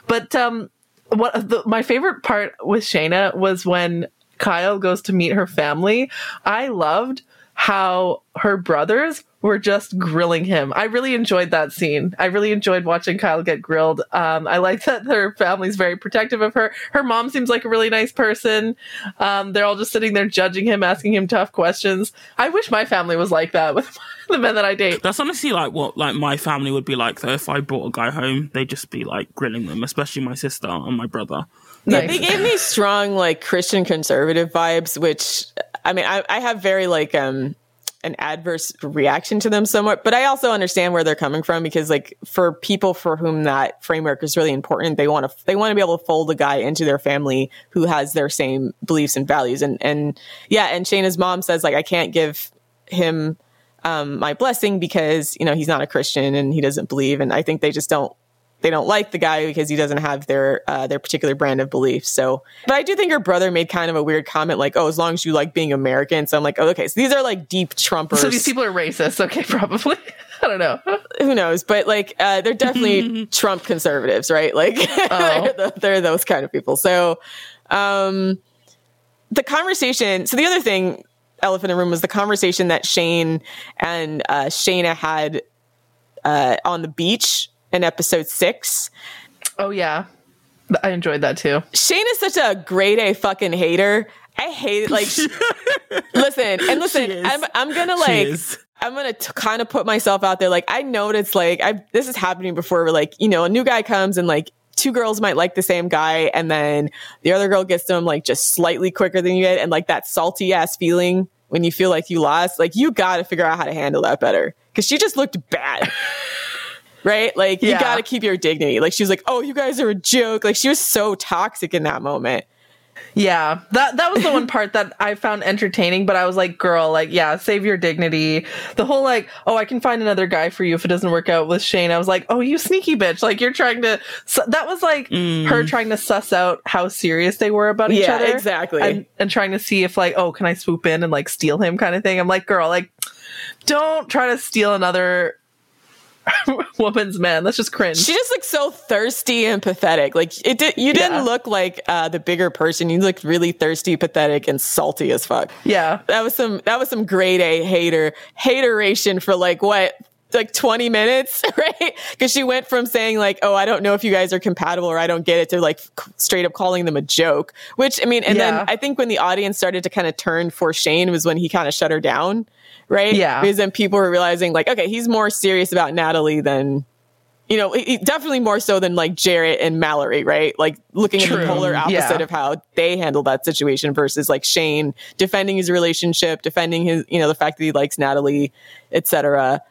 but um what the, my favorite part with Shaina was when Kyle goes to meet her family. I loved how her brothers were just grilling him. I really enjoyed that scene. I really enjoyed watching Kyle get grilled. Um, I like [LAUGHS] that her family's very protective of her. Her mom seems like a really nice person. Um, they're all just sitting there judging him, asking him tough questions. I wish my family was like that with [LAUGHS] the men that I date. That's honestly like what like my family would be like though. If I brought a guy home, they'd just be like grilling them, especially my sister and my brother. Yeah, they gave me strong like Christian conservative vibes, which I mean, I, I have very like um an adverse reaction to them somewhat, but I also understand where they're coming from because like for people for whom that framework is really important, they want to they want to be able to fold a guy into their family who has their same beliefs and values. And and yeah, and Shaina's mom says like I can't give him um, my blessing because you know he's not a Christian and he doesn't believe, and I think they just don't they don't like the guy because he doesn't have their uh, their particular brand of beliefs. So, but I do think her brother made kind of a weird comment, like, "Oh, as long as you like being American." So I'm like, oh, okay, so these are like deep Trumpers. So these people are racist. Okay, [LAUGHS] probably. I don't know. [LAUGHS] Who knows? But like, uh, they're definitely [LAUGHS] Trump conservatives, right? Like, oh. they're, the, they're those kind of people. So, um, the conversation. So the other thing, elephant in the room, was the conversation that Shayne and uh, Shaina had uh, on the beach in episode six. Oh yeah. I enjoyed that too. Shayne is such a grade A fucking hater. I hate it. Like, [LAUGHS] listen and listen. I'm I'm gonna like I'm gonna t- kind of put myself out there. Like I know it's like I this is happening before. Where like you know a new guy comes and like two girls might like the same guy, and then the other girl gets to him like just slightly quicker than you get, and like that salty ass feeling when you feel like you lost. Like you got to figure out how to handle that better because she just looked bad. [LAUGHS] right? Like, you Yeah. got to keep your dignity. Like, she was like, oh, you guys are a joke. Like, she was so toxic in that moment. Yeah, that that was the one [LAUGHS] part that I found entertaining, but I was like, girl, like, yeah, save your dignity. The whole like, oh, I can find another guy for you if it doesn't work out with Shayne. I was like, oh, you sneaky bitch! Like you're trying to. su- That was like mm. her trying to suss out how serious they were about each Yeah, other, exactly. and, and trying to see if like, oh, can I swoop in and like steal him, kind of thing. I'm like, girl, like, don't try to steal another [LAUGHS] woman's man. That's just cringe. She just looked so thirsty and pathetic. Like, it did, you didn't Yeah. look like uh, the bigger person. You looked really thirsty, pathetic, and salty as fuck. yeah, That was some, that was some grade A hater, hateration for like what? Like 20 minutes, [LAUGHS] right? Because she went from saying, like, oh, I don't know if you guys are compatible or I don't get it to like c- straight up calling them a joke. Which, I mean, and Yeah. then I think when the audience started to kind of turn for Shayne was when he kind of shut her down, right? Yeah. Because then people were realizing, like, okay, he's more serious about Natalie than, you know, he- definitely more so than like Jarrett and Mallory, right? Like looking at the polar opposite Yeah. of how they handled that situation versus like Shayne defending his relationship, defending his, you know, the fact that he likes Natalie, etc.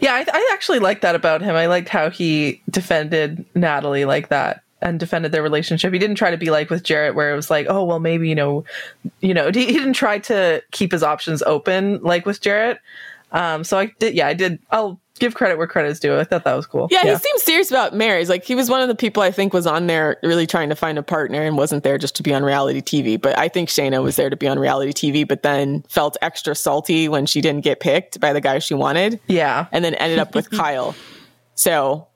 Yeah, I, I actually liked that about him. I liked how he defended Natalie like that and defended their relationship. He didn't try to be like with Jarrett, where it was like, oh well, maybe you know, you know, he, didn't try to keep his options open like with Jarrett. Um, so I did, yeah, I did. I'll give credit where credit is due. I thought that was cool. Yeah, he seems serious about marriage. Like he was one of the people I think was on there really trying to find a partner and wasn't there just to be on reality TV. But I think Shaina was there to be on reality TV, but then felt extra salty when she didn't get picked by the guy she wanted, yeah. and then ended up with [LAUGHS] Kyle. So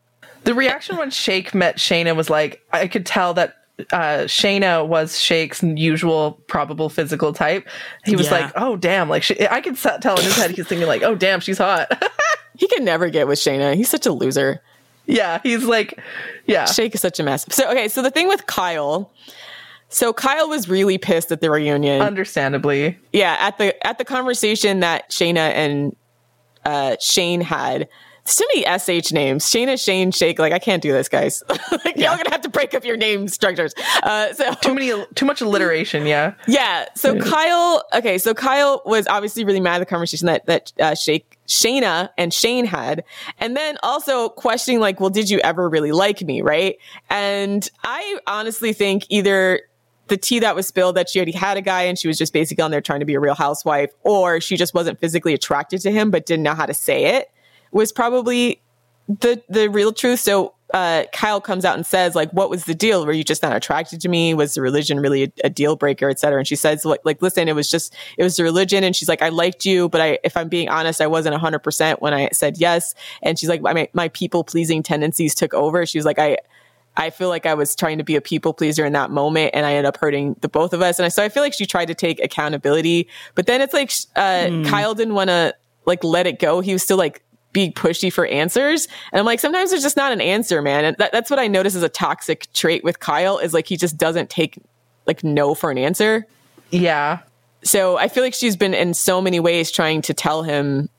The reaction when Shake met Shaina was like, I could tell that uh Shaina was Shake's usual probable physical type. He was Yeah. like, "Oh damn!" Like Sh- I could tell in his head he's thinking like, "Oh damn, she's hot." [LAUGHS] he can never get with Shaina. He's such a loser. yeah, he's like, yeah, Shake is such a mess. So okay, so the thing with Kyle. So Kyle was really pissed at the reunion. understandably. yeah, at the at the conversation that Shaina and uh, Shayne had. Too many SH names. Shaina, Shayne, Shake. Like I can't do this, guys. [LAUGHS] like y'all gonna have to break up your name structures. Uh, so Too many, too much alliteration. Yeah, [LAUGHS] yeah. So Kyle, okay. So Kyle was obviously really mad at the conversation that that uh, Shake, Shaina and Shayne had, and then also questioning like, well, did you ever really like me, right? And I honestly think either the tea that was spilled that she already had a guy and she was just basically on there trying to be a real housewife, or she just wasn't physically attracted to him but didn't know how to say it, was probably the the real truth. So uh, Kyle comes out and says, like, what was the deal? Were you just not attracted to me? Was the religion really a, a deal breaker, et cetera? And she says, like, like, listen, it was just, it was the religion. And she's like, I liked you, but I, if I'm being honest, I wasn't hundred percent when I said yes. And she's like, my, my people pleasing tendencies took over. She was like, I, I feel like I was trying to be a people pleaser in that moment and I ended up hurting the both of us. And I, so I feel like she tried to take accountability, but then it's like, uh, Kyle didn't want to like let it go. He was still like, being pushy for answers. And I'm like, sometimes there's just not an answer, man. And that, that's what I notice as a toxic trait with Kyle is like, he just doesn't take like no for an answer. yeah, So I feel like she's been in so many ways trying to tell him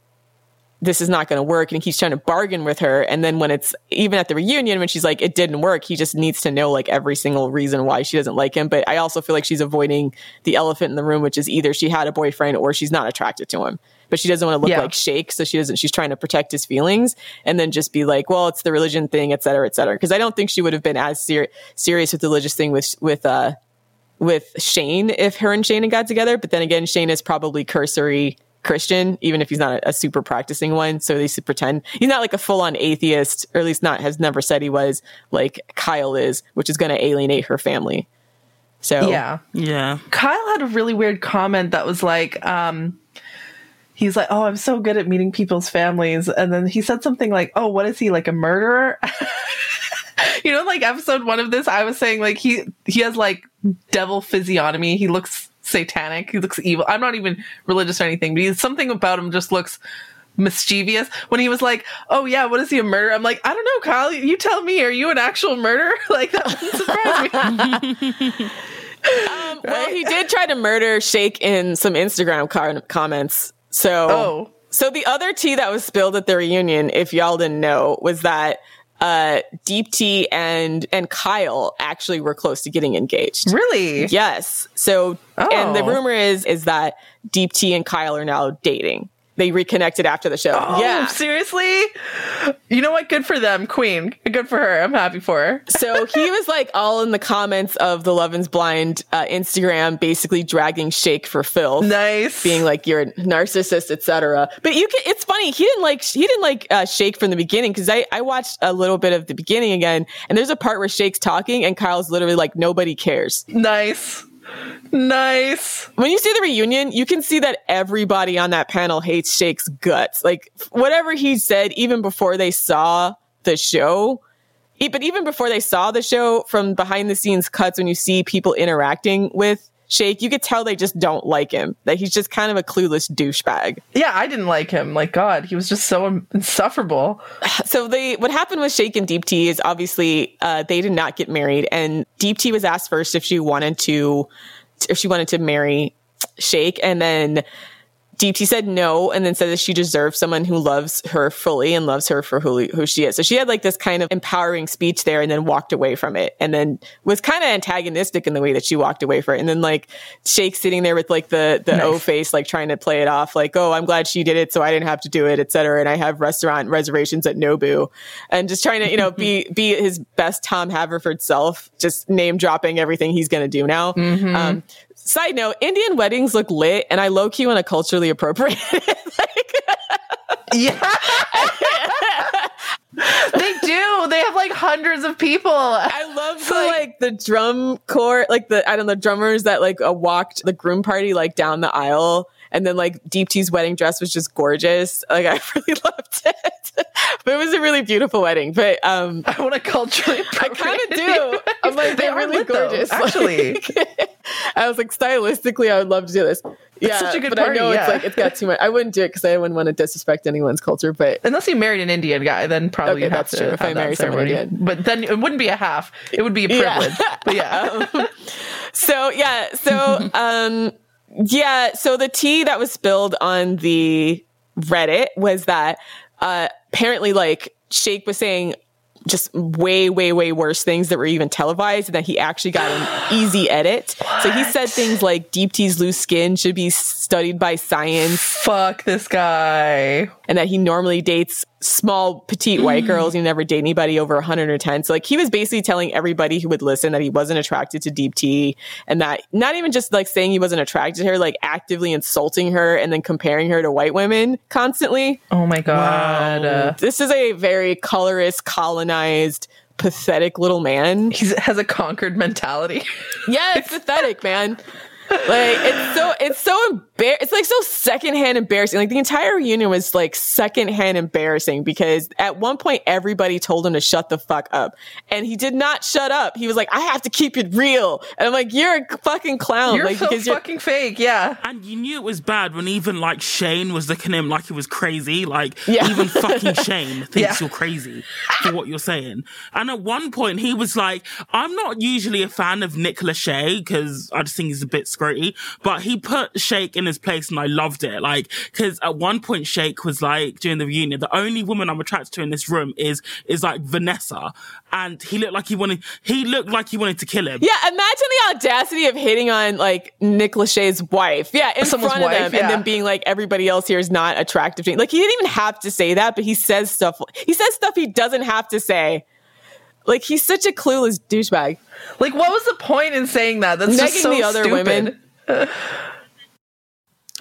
this is not going to work. And he's trying to bargain with her. And then when it's even at the reunion, when she's like, it didn't work, he just needs to know like every single reason why she doesn't like him. But I also feel like she's avoiding the elephant in the room, which is either she had a boyfriend or she's not attracted to him. But she doesn't want to look Yeah. like Shake, so she doesn't. She's trying to protect his feelings, and then just be like, "Well, it's the religion thing, et cetera, et cetera." Because I don't think she would have been as ser- serious with the religious thing with with uh, with Shayne if her and Shayne had got together. But then again, Shayne is probably cursory Christian, even if he's not a, a super practicing one. So they should pretend he's not like a full on atheist, or at least not has never said he was like Kyle is, which is going to alienate her family. So yeah. Yeah. Kyle had a really weird comment that was like, um, he's like, "Oh, I'm so good at meeting people's families," and then he said something like, "Oh, what is he like a murderer?" [LAUGHS] you know, like episode one of this, I was saying like he he has like devil physiognomy. He looks satanic. He looks evil. I'm not even religious or anything, but he's something about him just looks mischievous when he was like oh yeah what is he a murderer i'm like i don't know kyle you tell me are you an actual murderer [LAUGHS] like that doesn't surprise me [LAUGHS] Um, well, he did try to murder Shake in some Instagram car- comments. So, Oh. so the other tea that was spilled at the reunion, if y'all didn't know, was that uh, Deepti and and Kyle actually were close to getting engaged. really Yes. So, and the Oh. rumor is is that Deepti and Kyle are now dating. They reconnected after the show. Oh, yeah. seriously? You know what? Good for them, Queen. Good for her. I'm happy for her. [LAUGHS] so he was like all in the comments of the Love is Blind uh, Instagram, basically dragging Shake for Phil. Nice. Being like you're a narcissist, etc. But you can. It's funny. He didn't like. He didn't like uh, Shake from the beginning because I I watched a little bit of the beginning again, and there's a part where Shake's talking and Kyle's literally like nobody cares. nice. Nice. When you see the reunion, you can see that everybody on that panel hates Shake's guts. Like whatever he said, even before they saw the show, but even before they saw the show from behind the scenes cuts, when you see people interacting with Shake, you could tell they just don't like him. That he's just kind of a clueless douchebag. Yeah, I didn't like him. Like God, he was just so insufferable. [SIGHS] So they, what happened with Shake and Deepti is obviously uh, they did not get married, and Deepti was asked first if she wanted to, if she wanted to marry Shake, and then Deepti said no, and then said that she deserves someone who loves her fully and loves her for who, who she is. So she had like this kind of empowering speech there, and then walked away from it, and then was kind of antagonistic in the way that she walked away from it, and then like Shake sitting there with like the the O face, like trying to play it off, like oh I'm glad she did it, so I didn't have to do it, etc. And I have restaurant reservations at Nobu, and just trying to you know be [LAUGHS] be his best Tom Haverford self, just name dropping everything he's gonna do now. Um, Side note, Indian weddings look lit, and I low key want to culturally appropriate. [LAUGHS] like, Yeah. they do. They have like hundreds of people. I love the like the drum corps, like the I don't know drummers that like uh, walked the groom party like down the aisle, and then like Deepti's wedding dress was just gorgeous. Like I [LAUGHS] really loved it, but it was a really beautiful wedding. But um, [LAUGHS] I want to culturally. [LAUGHS] I kind of do. I'm like They they're really lit, though, gorgeous. actually. Like, I was like stylistically, I would love to do this. Yeah, such a good but I know party, it's like it's got too much. I wouldn't do it because I wouldn't want to disrespect anyone's culture. But Unless you married an Indian guy, then probably Okay, that's to true. If have I marry someone. Indian. But then it wouldn't be a half. It would be a Yeah. privilege. But yeah. so yeah, so um, yeah, so the tea that was spilled on the Reddit was that uh, apparently like Shake was saying just way, way, way worse things that were even televised, and that he actually got an easy edit. So he said things like Deepti's loose skin should be studied by science, Fuck this guy. And that he normally dates small, petite white girls. He never date anybody over 110. So like he was basically telling everybody who would listen that he wasn't attracted to Deepti, and that not even just like saying he wasn't attracted to her, like actively insulting her and then comparing her to white women constantly. Oh my god. Wow. Uh, This is a very colorist, colonized, pathetic little man. [LAUGHS] he has a conquered mentality. Yeah, it's [LAUGHS] pathetic, man. Like it's so it's so embar- it's like so secondhand embarrassing. Like the entire reunion was like secondhand embarrassing because at one point everybody told him to shut the fuck up, and he did not shut up. He was like, "I have to keep it real," and I'm like, "You're a fucking clown." You're like so because you're fucking fake. Yeah. And you knew it was bad when even like Shayne was looking at him like he was crazy. Like Yeah. even fucking [LAUGHS] Shayne thinks Yeah. you're crazy for what you're saying. And at one point he was like, I'm not usually a fan of Nick Lachey because I just think he's a bit scroty, but he put Shake in his place and I loved it. Like, cause at one point Shake was like during the reunion, the only woman I'm attracted to in this room is, is like Vanessa. And he looked like he wanted, he looked like he wanted to kill him. Yeah, imagine the audacity of hitting on like Nick Lachey's wife. Yeah, in Someone's front of wife, them, yeah. and then being like, everybody else here is not attractive to me. Like he didn't even have to say that, but he says stuff. He says stuff he doesn't have to say. Like he's such a clueless douchebag. Like, what was the point in saying that? That's just Negging so the other stupid. women. [LAUGHS]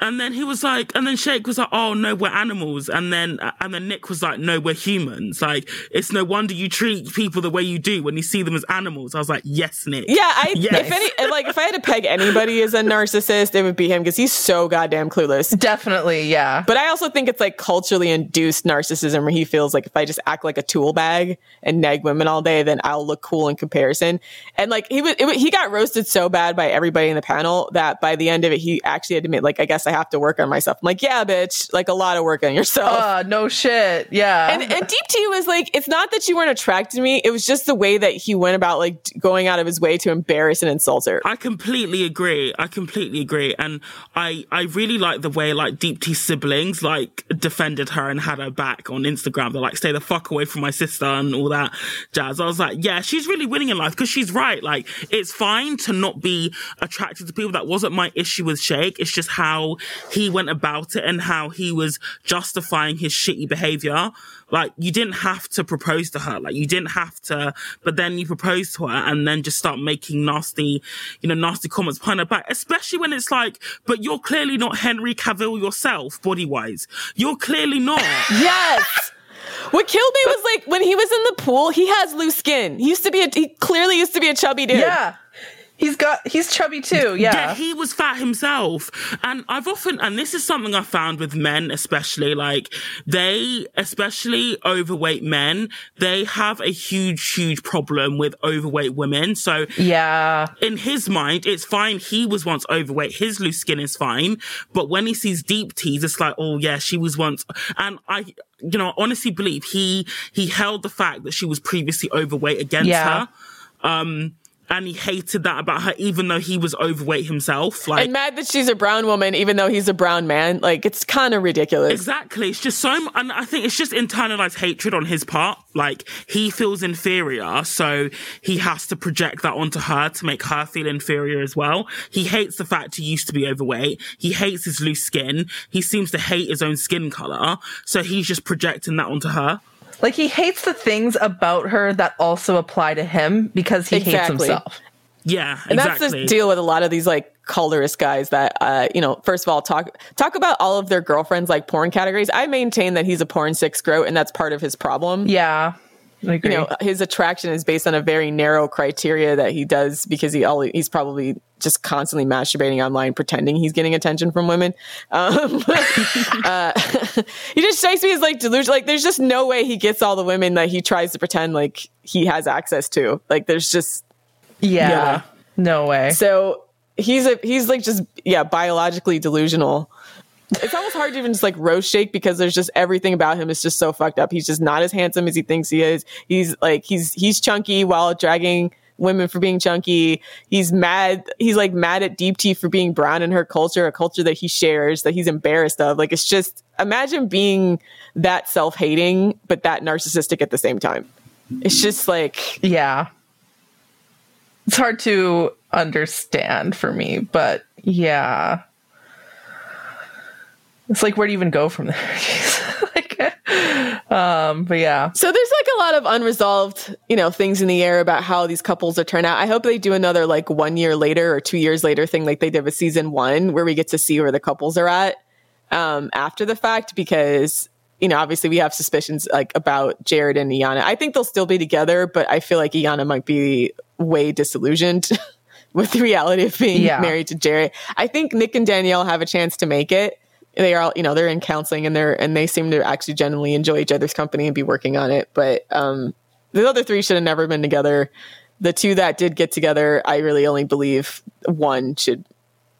And then he was like, and then Shake was like, "Oh no, we're animals." And then, and then Nick was like, "No, we're humans." Like, it's no wonder you treat people the way you do when you see them as animals. I was like, "Yes, Nick." Yeah, I Yes. if any like if I had to peg anybody as a narcissist, it would be him because he's so goddamn clueless. Definitely, yeah. But I also think it's like culturally induced narcissism where he feels like if I just act like a tool bag and nag women all day, then I'll look cool in comparison. And like he was, it, he got roasted so bad by everybody in the panel that by the end of it, he actually had to admit, like, I guess I have to work on myself. I'm like, yeah, bitch, like a lot of work on yourself. Uh, no shit. Yeah. and, and Deepti was like, it's not that you weren't attracted to me. It was just the way that he went about like going out of his way to embarrass and insult her. I completely agree. I completely agree. And I, I really like the way like Deepti siblings like defended her and had her back on Instagram. They're like, stay the fuck away from my sister and all that jazz. I was like, yeah, she's really winning in life because she's right. Like, it's fine to not be attracted to people. That wasn't my issue with Shake. It's just how he went about it and how he was justifying his shitty behavior. Like you didn't have to propose to her. Like you didn't have to, but then you propose to her and then just start making nasty, you know, nasty comments behind her back, especially when it's like, but you're clearly not Henry Cavill yourself, body wise. You're clearly not. [LAUGHS] Yes. What killed me was like when he was in the pool, he has loose skin. He used to be a, he clearly used to be a chubby dude. Yeah. He's got he's chubby too. Yeah. Yeah, he was fat himself. And I've often, and this is something I found with men, especially, like, they, especially overweight men, they have a huge, huge problem with overweight women. So, yeah. in his mind, it's fine. He was once overweight. His loose skin is fine. But when he sees Deepti's, it's like, oh yeah, she was once, and I, you know, I honestly believe he, he held the fact that she was previously overweight against Yeah. her. Um, and he hated that about her, even though he was overweight himself. Like, And mad that she's a brown woman, even though he's a brown man. Like it's kind of ridiculous. Exactly. It's just so, and I think it's just internalized hatred on his part. Like he feels inferior, so he has to project that onto her to make her feel inferior as well. He hates the fact he used to be overweight. He hates his loose skin. He seems to hate his own skin color, so he's just projecting that onto her. Like he hates the things about her that also apply to him because he hates Exactly. himself. Yeah, and that's the deal with a lot of these like colorist guys that uh you know first of all talk talk about all of their girlfriends like porn categories i maintain that he's a porn six groat and that's part of his problem Yeah. I agree. you know his attraction is based on a very narrow criteria that he does because he all he's probably just constantly masturbating online pretending he's getting attention from women um [LAUGHS] uh, [LAUGHS] he just strikes me as like delusional like there's just no way he gets all the women that he tries to pretend like he has access to like there's just yeah. yeah. No way. so he's a he's like just yeah biologically delusional it's almost hard to even just like roast shake because there's just everything about him is just so fucked up. He's just not as handsome as he thinks he is. He's like he's he's chunky while dragging women for being chunky. He's mad. He's like mad at Deepti for being brown in her culture, a culture that he shares that he's embarrassed of. Like it's just imagine being that self hating but that narcissistic at the same time. It's just like yeah. It's hard to understand for me, but yeah. It's like where do you even go from there? [LAUGHS] Um, but yeah. So there's like a lot of unresolved, you know, things in the air about how these couples are turned out. I hope they do another like one year later or two years later thing like they did with season one, where we get to see where the couples are at um, after the fact, because you know, obviously we have suspicions like about Jarrett and Iyanna. I think they'll still be together, but I feel like Iyanna might be way disillusioned [LAUGHS] with the reality of being Yeah. married to Jarrett. I think Nick and Danielle have a chance to make it. They are, all, you know, they're in counseling and they're and they seem to actually genuinely enjoy each other's company and be working on it. But um, the other three should have never been together. The two that did get together, I really only believe one should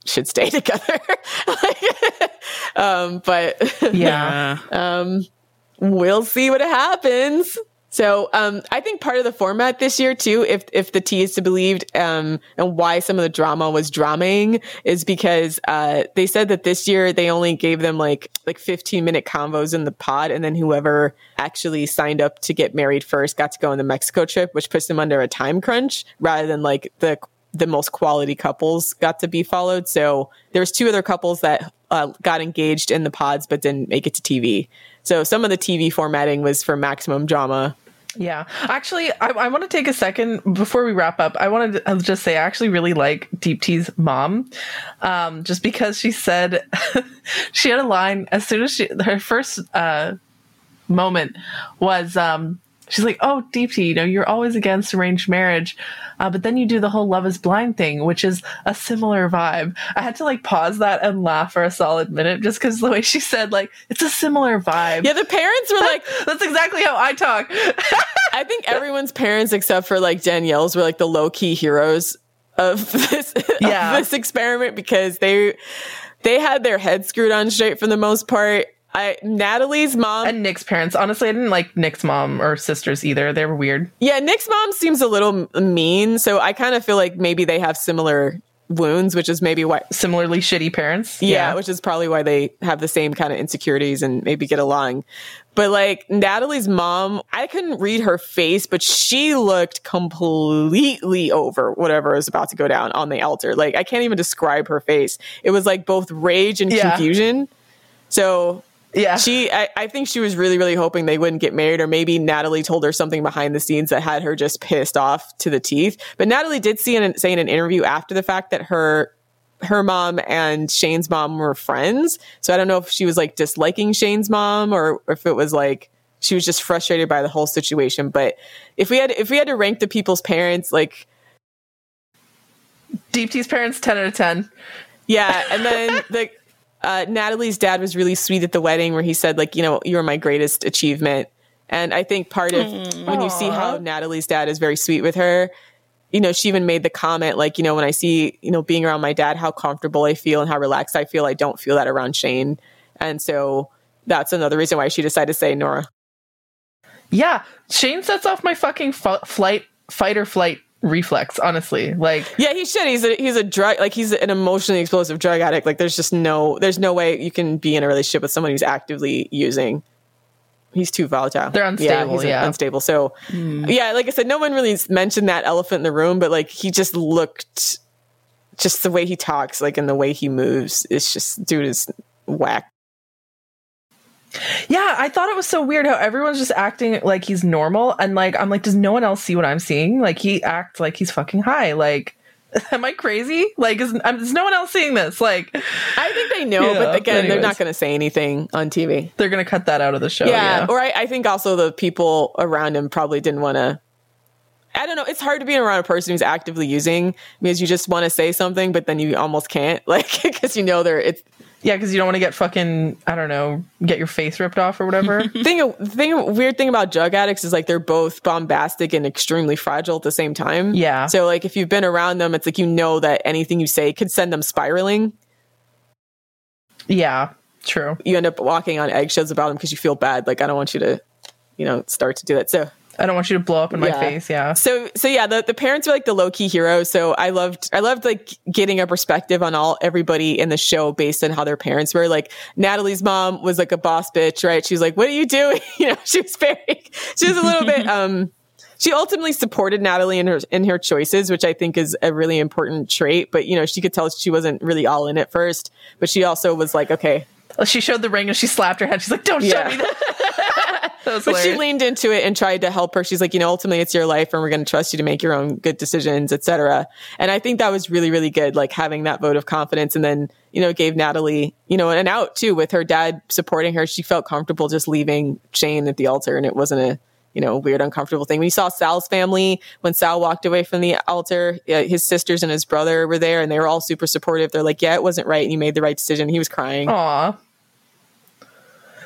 should stay [LAUGHS] together. Like, [LAUGHS] um, but Yeah. Uh, we'll see what happens. So um, I think part of the format this year too, if if the tea is to be believed, um, and why some of the drama was dramaing is because uh, they said that this year they only gave them like like 15 minute convos in the pod, and then whoever actually signed up to get married first got to go on the Mexico trip, which puts them under a time crunch rather than like the the most quality couples got to be followed. So there's two other couples that uh, got engaged in the pods but didn't make it to TV. So some of the TV formatting was for maximum drama. Yeah. Actually, I, I want to take a second before we wrap up. I wanted to just say I actually really like Deepti's mom, um, just because she said [LAUGHS] she had a line as soon as she her first uh, moment was um, she's like, "Oh, Deepti, you know, you're always against arranged marriage, uh, but then you do the whole Love Is Blind thing, which is a similar vibe." I had to like pause that and laugh for a solid minute just because the way she said like it's a similar vibe. Yeah, the parents were like, [LAUGHS] That's exactly how I talk. I think everyone's parents except for like Danielle's were like the low key heroes of this Yeah. of this experiment because they they had their head screwed on straight for the most part. I Natalie's mom and Nick's parents. Honestly, I didn't like Nick's mom or sisters either. They were weird. Yeah, Nick's mom seems a little mean, so I kind of feel like maybe they have similar wounds, which is maybe why Similarly shitty parents. yeah, which is probably why they have the same kind of insecurities and maybe get along. But like Natalie's mom, I couldn't read her face, but she looked completely over whatever was about to go down on the altar. Like I can't even describe her face. It was like both rage and Yeah. confusion. So yeah. she I, I think she was really really hoping they wouldn't get married or maybe natalie told her something behind the scenes that had her just pissed off to the teeth but natalie did see in, say in an interview after the fact that her her mom and shayne's mom were friends so i don't know if she was like disliking shayne's mom or if it was like she was just frustrated by the whole situation but if we had if we had to rank the people's parents like Deepti's parents, ten out of ten. Yeah, and then the uh, Natalie's dad was really sweet at the wedding, where he said, like, you know, you're my greatest achievement. And I think part of when you see how Natalie's dad is very sweet with her, you know, she even made the comment, like, you know, when I see, you know, being around my dad, how comfortable I feel and how relaxed I feel, I don't feel that around Shayne. And so that's another reason why she decided to say Nora. Yeah, Shayne sets off my fucking f- flight, fight or flight reflex. Honestly, like Yeah, he should. He's a he's a drug like he's an emotionally explosive drug addict. Like there's just no there's no way you can be in a relationship with someone who's actively using. He's too volatile. They're unstable, he's yeah. unstable. So hmm. yeah, like I said, no one really mentioned that elephant in the room, but like he just looked, just the way he talks, like and the way he moves, it's just dude is whack. Yeah, I thought it was so weird how everyone's just acting like he's normal, and like I'm like, does no one else see what I'm seeing? Like he acts like he's fucking high. Like, [LAUGHS] am I crazy? Like, is, um, is no one else seeing this? Like, I think they know, Yeah, but again, they're not going to say anything on TV. they're gonna cut that out of the show. yeah, Yeah, or I, I think also the people around him probably didn't want to i don't know it's hard to be around a person who's actively using because you just want to say something but then you almost can't [LAUGHS] like because you know they're it's yeah, because you don't want to get fucking I don't know, get your face ripped off or whatever. [LAUGHS] thing the thing weird thing about drug addicts is like they're both bombastic and extremely fragile at the same time Yeah. so like if you've been around them it's like you know that anything you say could send them spiraling yeah, true. you end up walking on eggshells about them because you feel bad like i don't want you to you know start to do that so I don't want you to blow up in my Yeah. face. Yeah. So so yeah, the, the parents are like the low key heroes. So I loved I loved like getting a perspective on all everybody in the show based on how their parents were. Like Natalie's mom was like a boss bitch, right? She was like, "What are you doing?" [LAUGHS] You know, she was very she was a little bit [LAUGHS] um she ultimately supported Natalie in her in her choices, which I think is a really important trait. But you know, she could tell she wasn't really all in at first. But she also was like, okay, She showed the ring and she slapped her head. She's like, "Don't show me that." [LAUGHS] but she leaned into it and tried to help her. She's like you know ultimately it's your life and we're going to trust you to make your own good decisions etc and i think that was really really good like having that vote of confidence. And then you know gave natalie you know an out too with her dad supporting her. She felt comfortable just leaving shayne at the altar and it wasn't a you know weird uncomfortable thing. We saw sal's family when sal walked away from the altar his sisters and his brother were there and they were all super supportive. They're like yeah it wasn't right and you made the right decision. He was crying. Aw.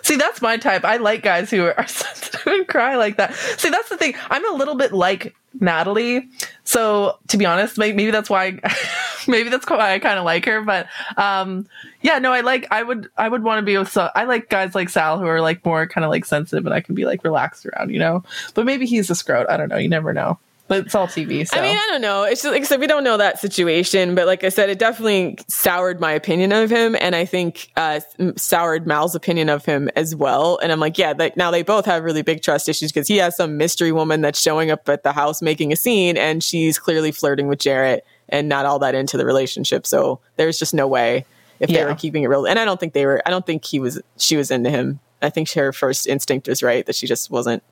See, that's my type. I like guys who are [LAUGHS] sensitive and cry like that. See, that's the thing. I'm a little bit like Natalie. So, to be honest, maybe, that's why, [LAUGHS] maybe that's why I kind of like her. But, um, yeah, no, I like, I would, I would want to be with, so, I like guys like Sal who are like more kind of like sensitive and I can be like relaxed around, you know? But maybe he's a scrote. I don't know. You never know. But it's all TV. So. I mean, I don't know. It's just like I said, we don't know that situation, but like I said, it definitely soured my opinion of him, and I think uh, soured Mal's opinion of him as well. And I'm like, yeah, like now they both have really big trust issues because he has some mystery woman that's showing up at the house making a scene, and she's clearly flirting with Jarrett and not all that into the relationship. So there's just no way if they Yeah. were keeping it real. And I don't think they were. I don't think he was. She was into him. I think her first instinct was right that she just wasn't,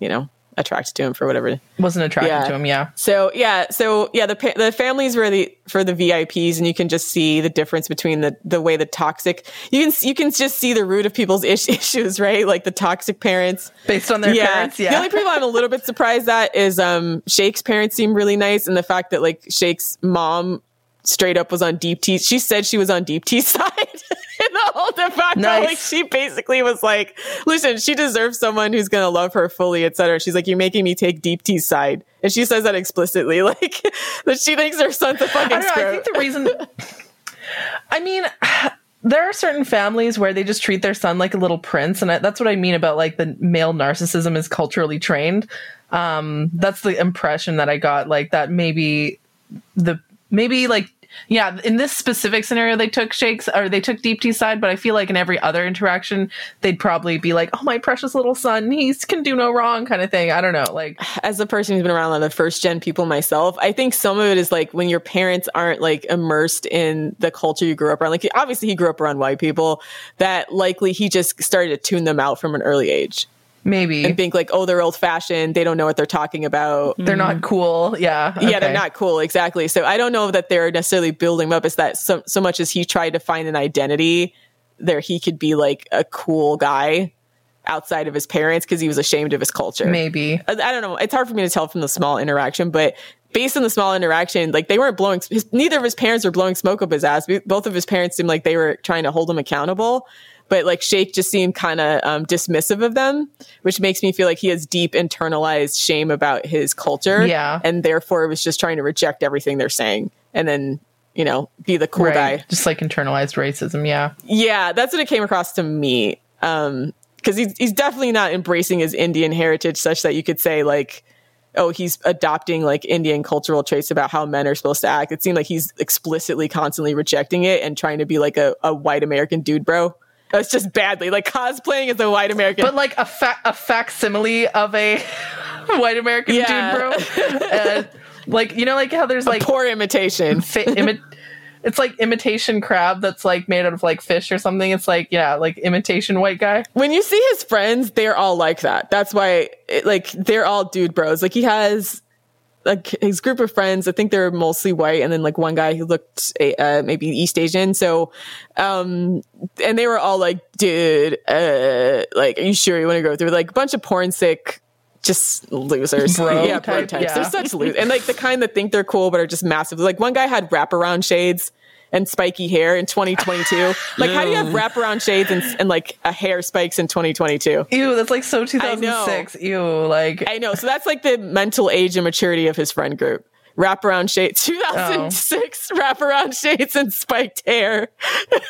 you know, attracted to him for whatever wasn't attracted Yeah. to him. Yeah. so yeah, so yeah, the the families were the for the VIPs, and you can just see the difference between the the way the toxic you can you can just see the root of people's [LAUGHS] is- issues, right? Like the toxic parents. Based on their parents. Yeah the only people I'm a little bit surprised at is um Shake's parents seem really nice, and the fact that like Shake's mom straight up was on Deepti. She said she was on Deepti [LAUGHS] side. in the whole debacle, Nice. like she basically was like, "Listen, she deserves someone who's gonna love her fully, etc." She's like, "You're making me take Deepti's side," and she says that explicitly, [LAUGHS] like that she thinks her son's a fucking. I know. I think the reason. [LAUGHS] I mean, there are certain families where they just treat their son like a little prince, and I, that's what I mean about like the male narcissism is culturally trained. Um, that's the impression that I got. Like that maybe the maybe like Yeah, in this specific scenario, they took Shake's or they took Deepti's side, but I feel like in every other interaction, they'd probably be like, "Oh, my precious little son, he can do no wrong," kind of thing. I don't know. Like, as a person who's been around a lot of first gen people myself, I think some of it is like when your parents aren't like immersed in the culture you grew up around. Like, obviously, he grew up around white people. That likely he just started to tune them out from an early age. Maybe and think like, oh, they're old fashioned. They don't know what they're talking about. They're not mm-hmm. cool. Yeah, okay. yeah, they're not cool. Exactly. So I don't know that they're necessarily building up. It's that so so much as he tried to find an identity there, he could be like a cool guy outside of his parents because he was ashamed of his culture. Maybe I, I, don't know. It's hard for me to tell from the small interaction, but based on the small interaction, like they weren't blowing. His, neither of his parents were blowing smoke up his ass. Both of his parents seemed like they were trying to hold him accountable but like Shake just seemed kind of um, dismissive of them, which makes me feel like he has deep internalized shame about his culture. Yeah. And therefore was just trying to reject everything they're saying and then, you know, be the cool right. guy. Just like internalized racism. Yeah. Yeah. That's what it came across to me. Um, cause he's, he's definitely not embracing his Indian heritage such that you could say like, oh, he's adopting like Indian cultural traits about how men are supposed to act. It seemed like he's explicitly constantly rejecting it and trying to be like a, a white American dude bro. That's just badly like cosplaying as a white American, but like a fa- a facsimile of a [LAUGHS] white American yeah. dude, bro. Uh, like you know, like how there's like a poor imitation. Fa- imi- it's like imitation crab that's like made out of like fish or something. It's like yeah, like imitation white guy. When you see his friends, they're all like that. That's why, it, like, they're all dude bros. Like he has like his group of friends, I think they're mostly white, and then like one guy who looked uh, maybe East Asian. So, um, and they were all like, "Dude, uh, like, are you sure you want to go through?" Like a bunch of porn sick, just losers, bro yeah, type, bro types. Yeah. They're such losers, and like the kind that think they're cool but are just massive. Like one guy had wraparound shades and spiky hair in 2022. [LAUGHS] like, how do you have wraparound shades and, and like a hair spikes in 2022? Ew, that's like so 2006. Ew, like I know. So that's like the mental age and maturity of his friend group. Wraparound shades, 2006 oh. wraparound shades and spiked hair.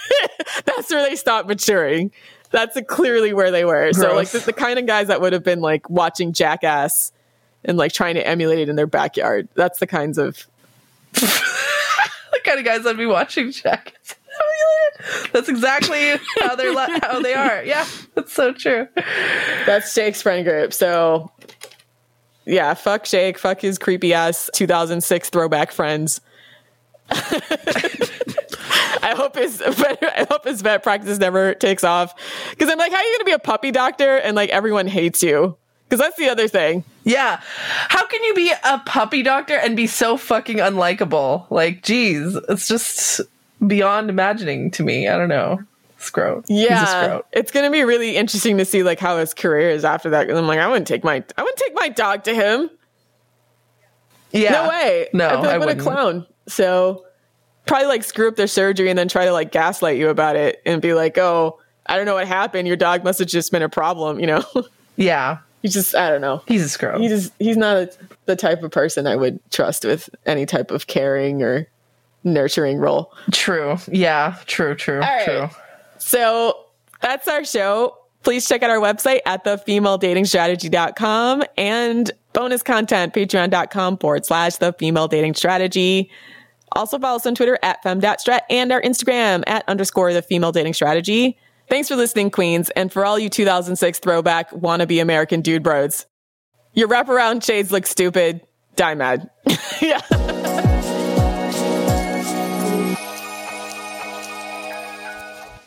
[LAUGHS] that's where they stopped maturing. That's clearly where they were. Gross. So like the, the kind of guys that would have been like watching Jackass and like trying to emulate it in their backyard. That's the kinds of [LAUGHS] kind of guys I'd be watching Jackass. [LAUGHS] That's exactly how they're how they are. [LAUGHS] Yeah, that's so true. That's Jake's friend group. So yeah, fuck Jake, fuck his creepy ass 2006 throwback friends. [LAUGHS] I hope his I hope his vet practice never takes off because I'm like, how are you gonna be a puppy doctor and like everyone hates you? Because that's the other thing. Yeah. How can you be a puppy doctor and be so fucking unlikable? Like, geez, it's just beyond imagining to me. I don't know. Scroat. Yeah. It's going to be really interesting to see like how his career is after that. Cause I'm like, I wouldn't take my, I wouldn't take my dog to him. Yeah. No way. No, I'd be like, I what wouldn't. a clown. So probably like screw up their surgery and then try to like gaslight you about it and be like, oh, I don't know what happened. Your dog must have just been a problem, you know? [LAUGHS] Yeah. He's just I don't know. He's a screw. He just he's not a, the type of person I would trust with any type of caring or nurturing role. True. Yeah. True. True. True. So that's our show. Please check out our website at thefemaledatingstrategy.com and bonus content, patreon.com forward slash the female dating strategy. Also follow us on Twitter at fem.strat and our Instagram at underscore the female dating strategy. Thanks for listening, Queens, and for all you 2006 throwback wannabe American dude bros. Your wraparound shades look stupid. Die mad. [LAUGHS] yeah.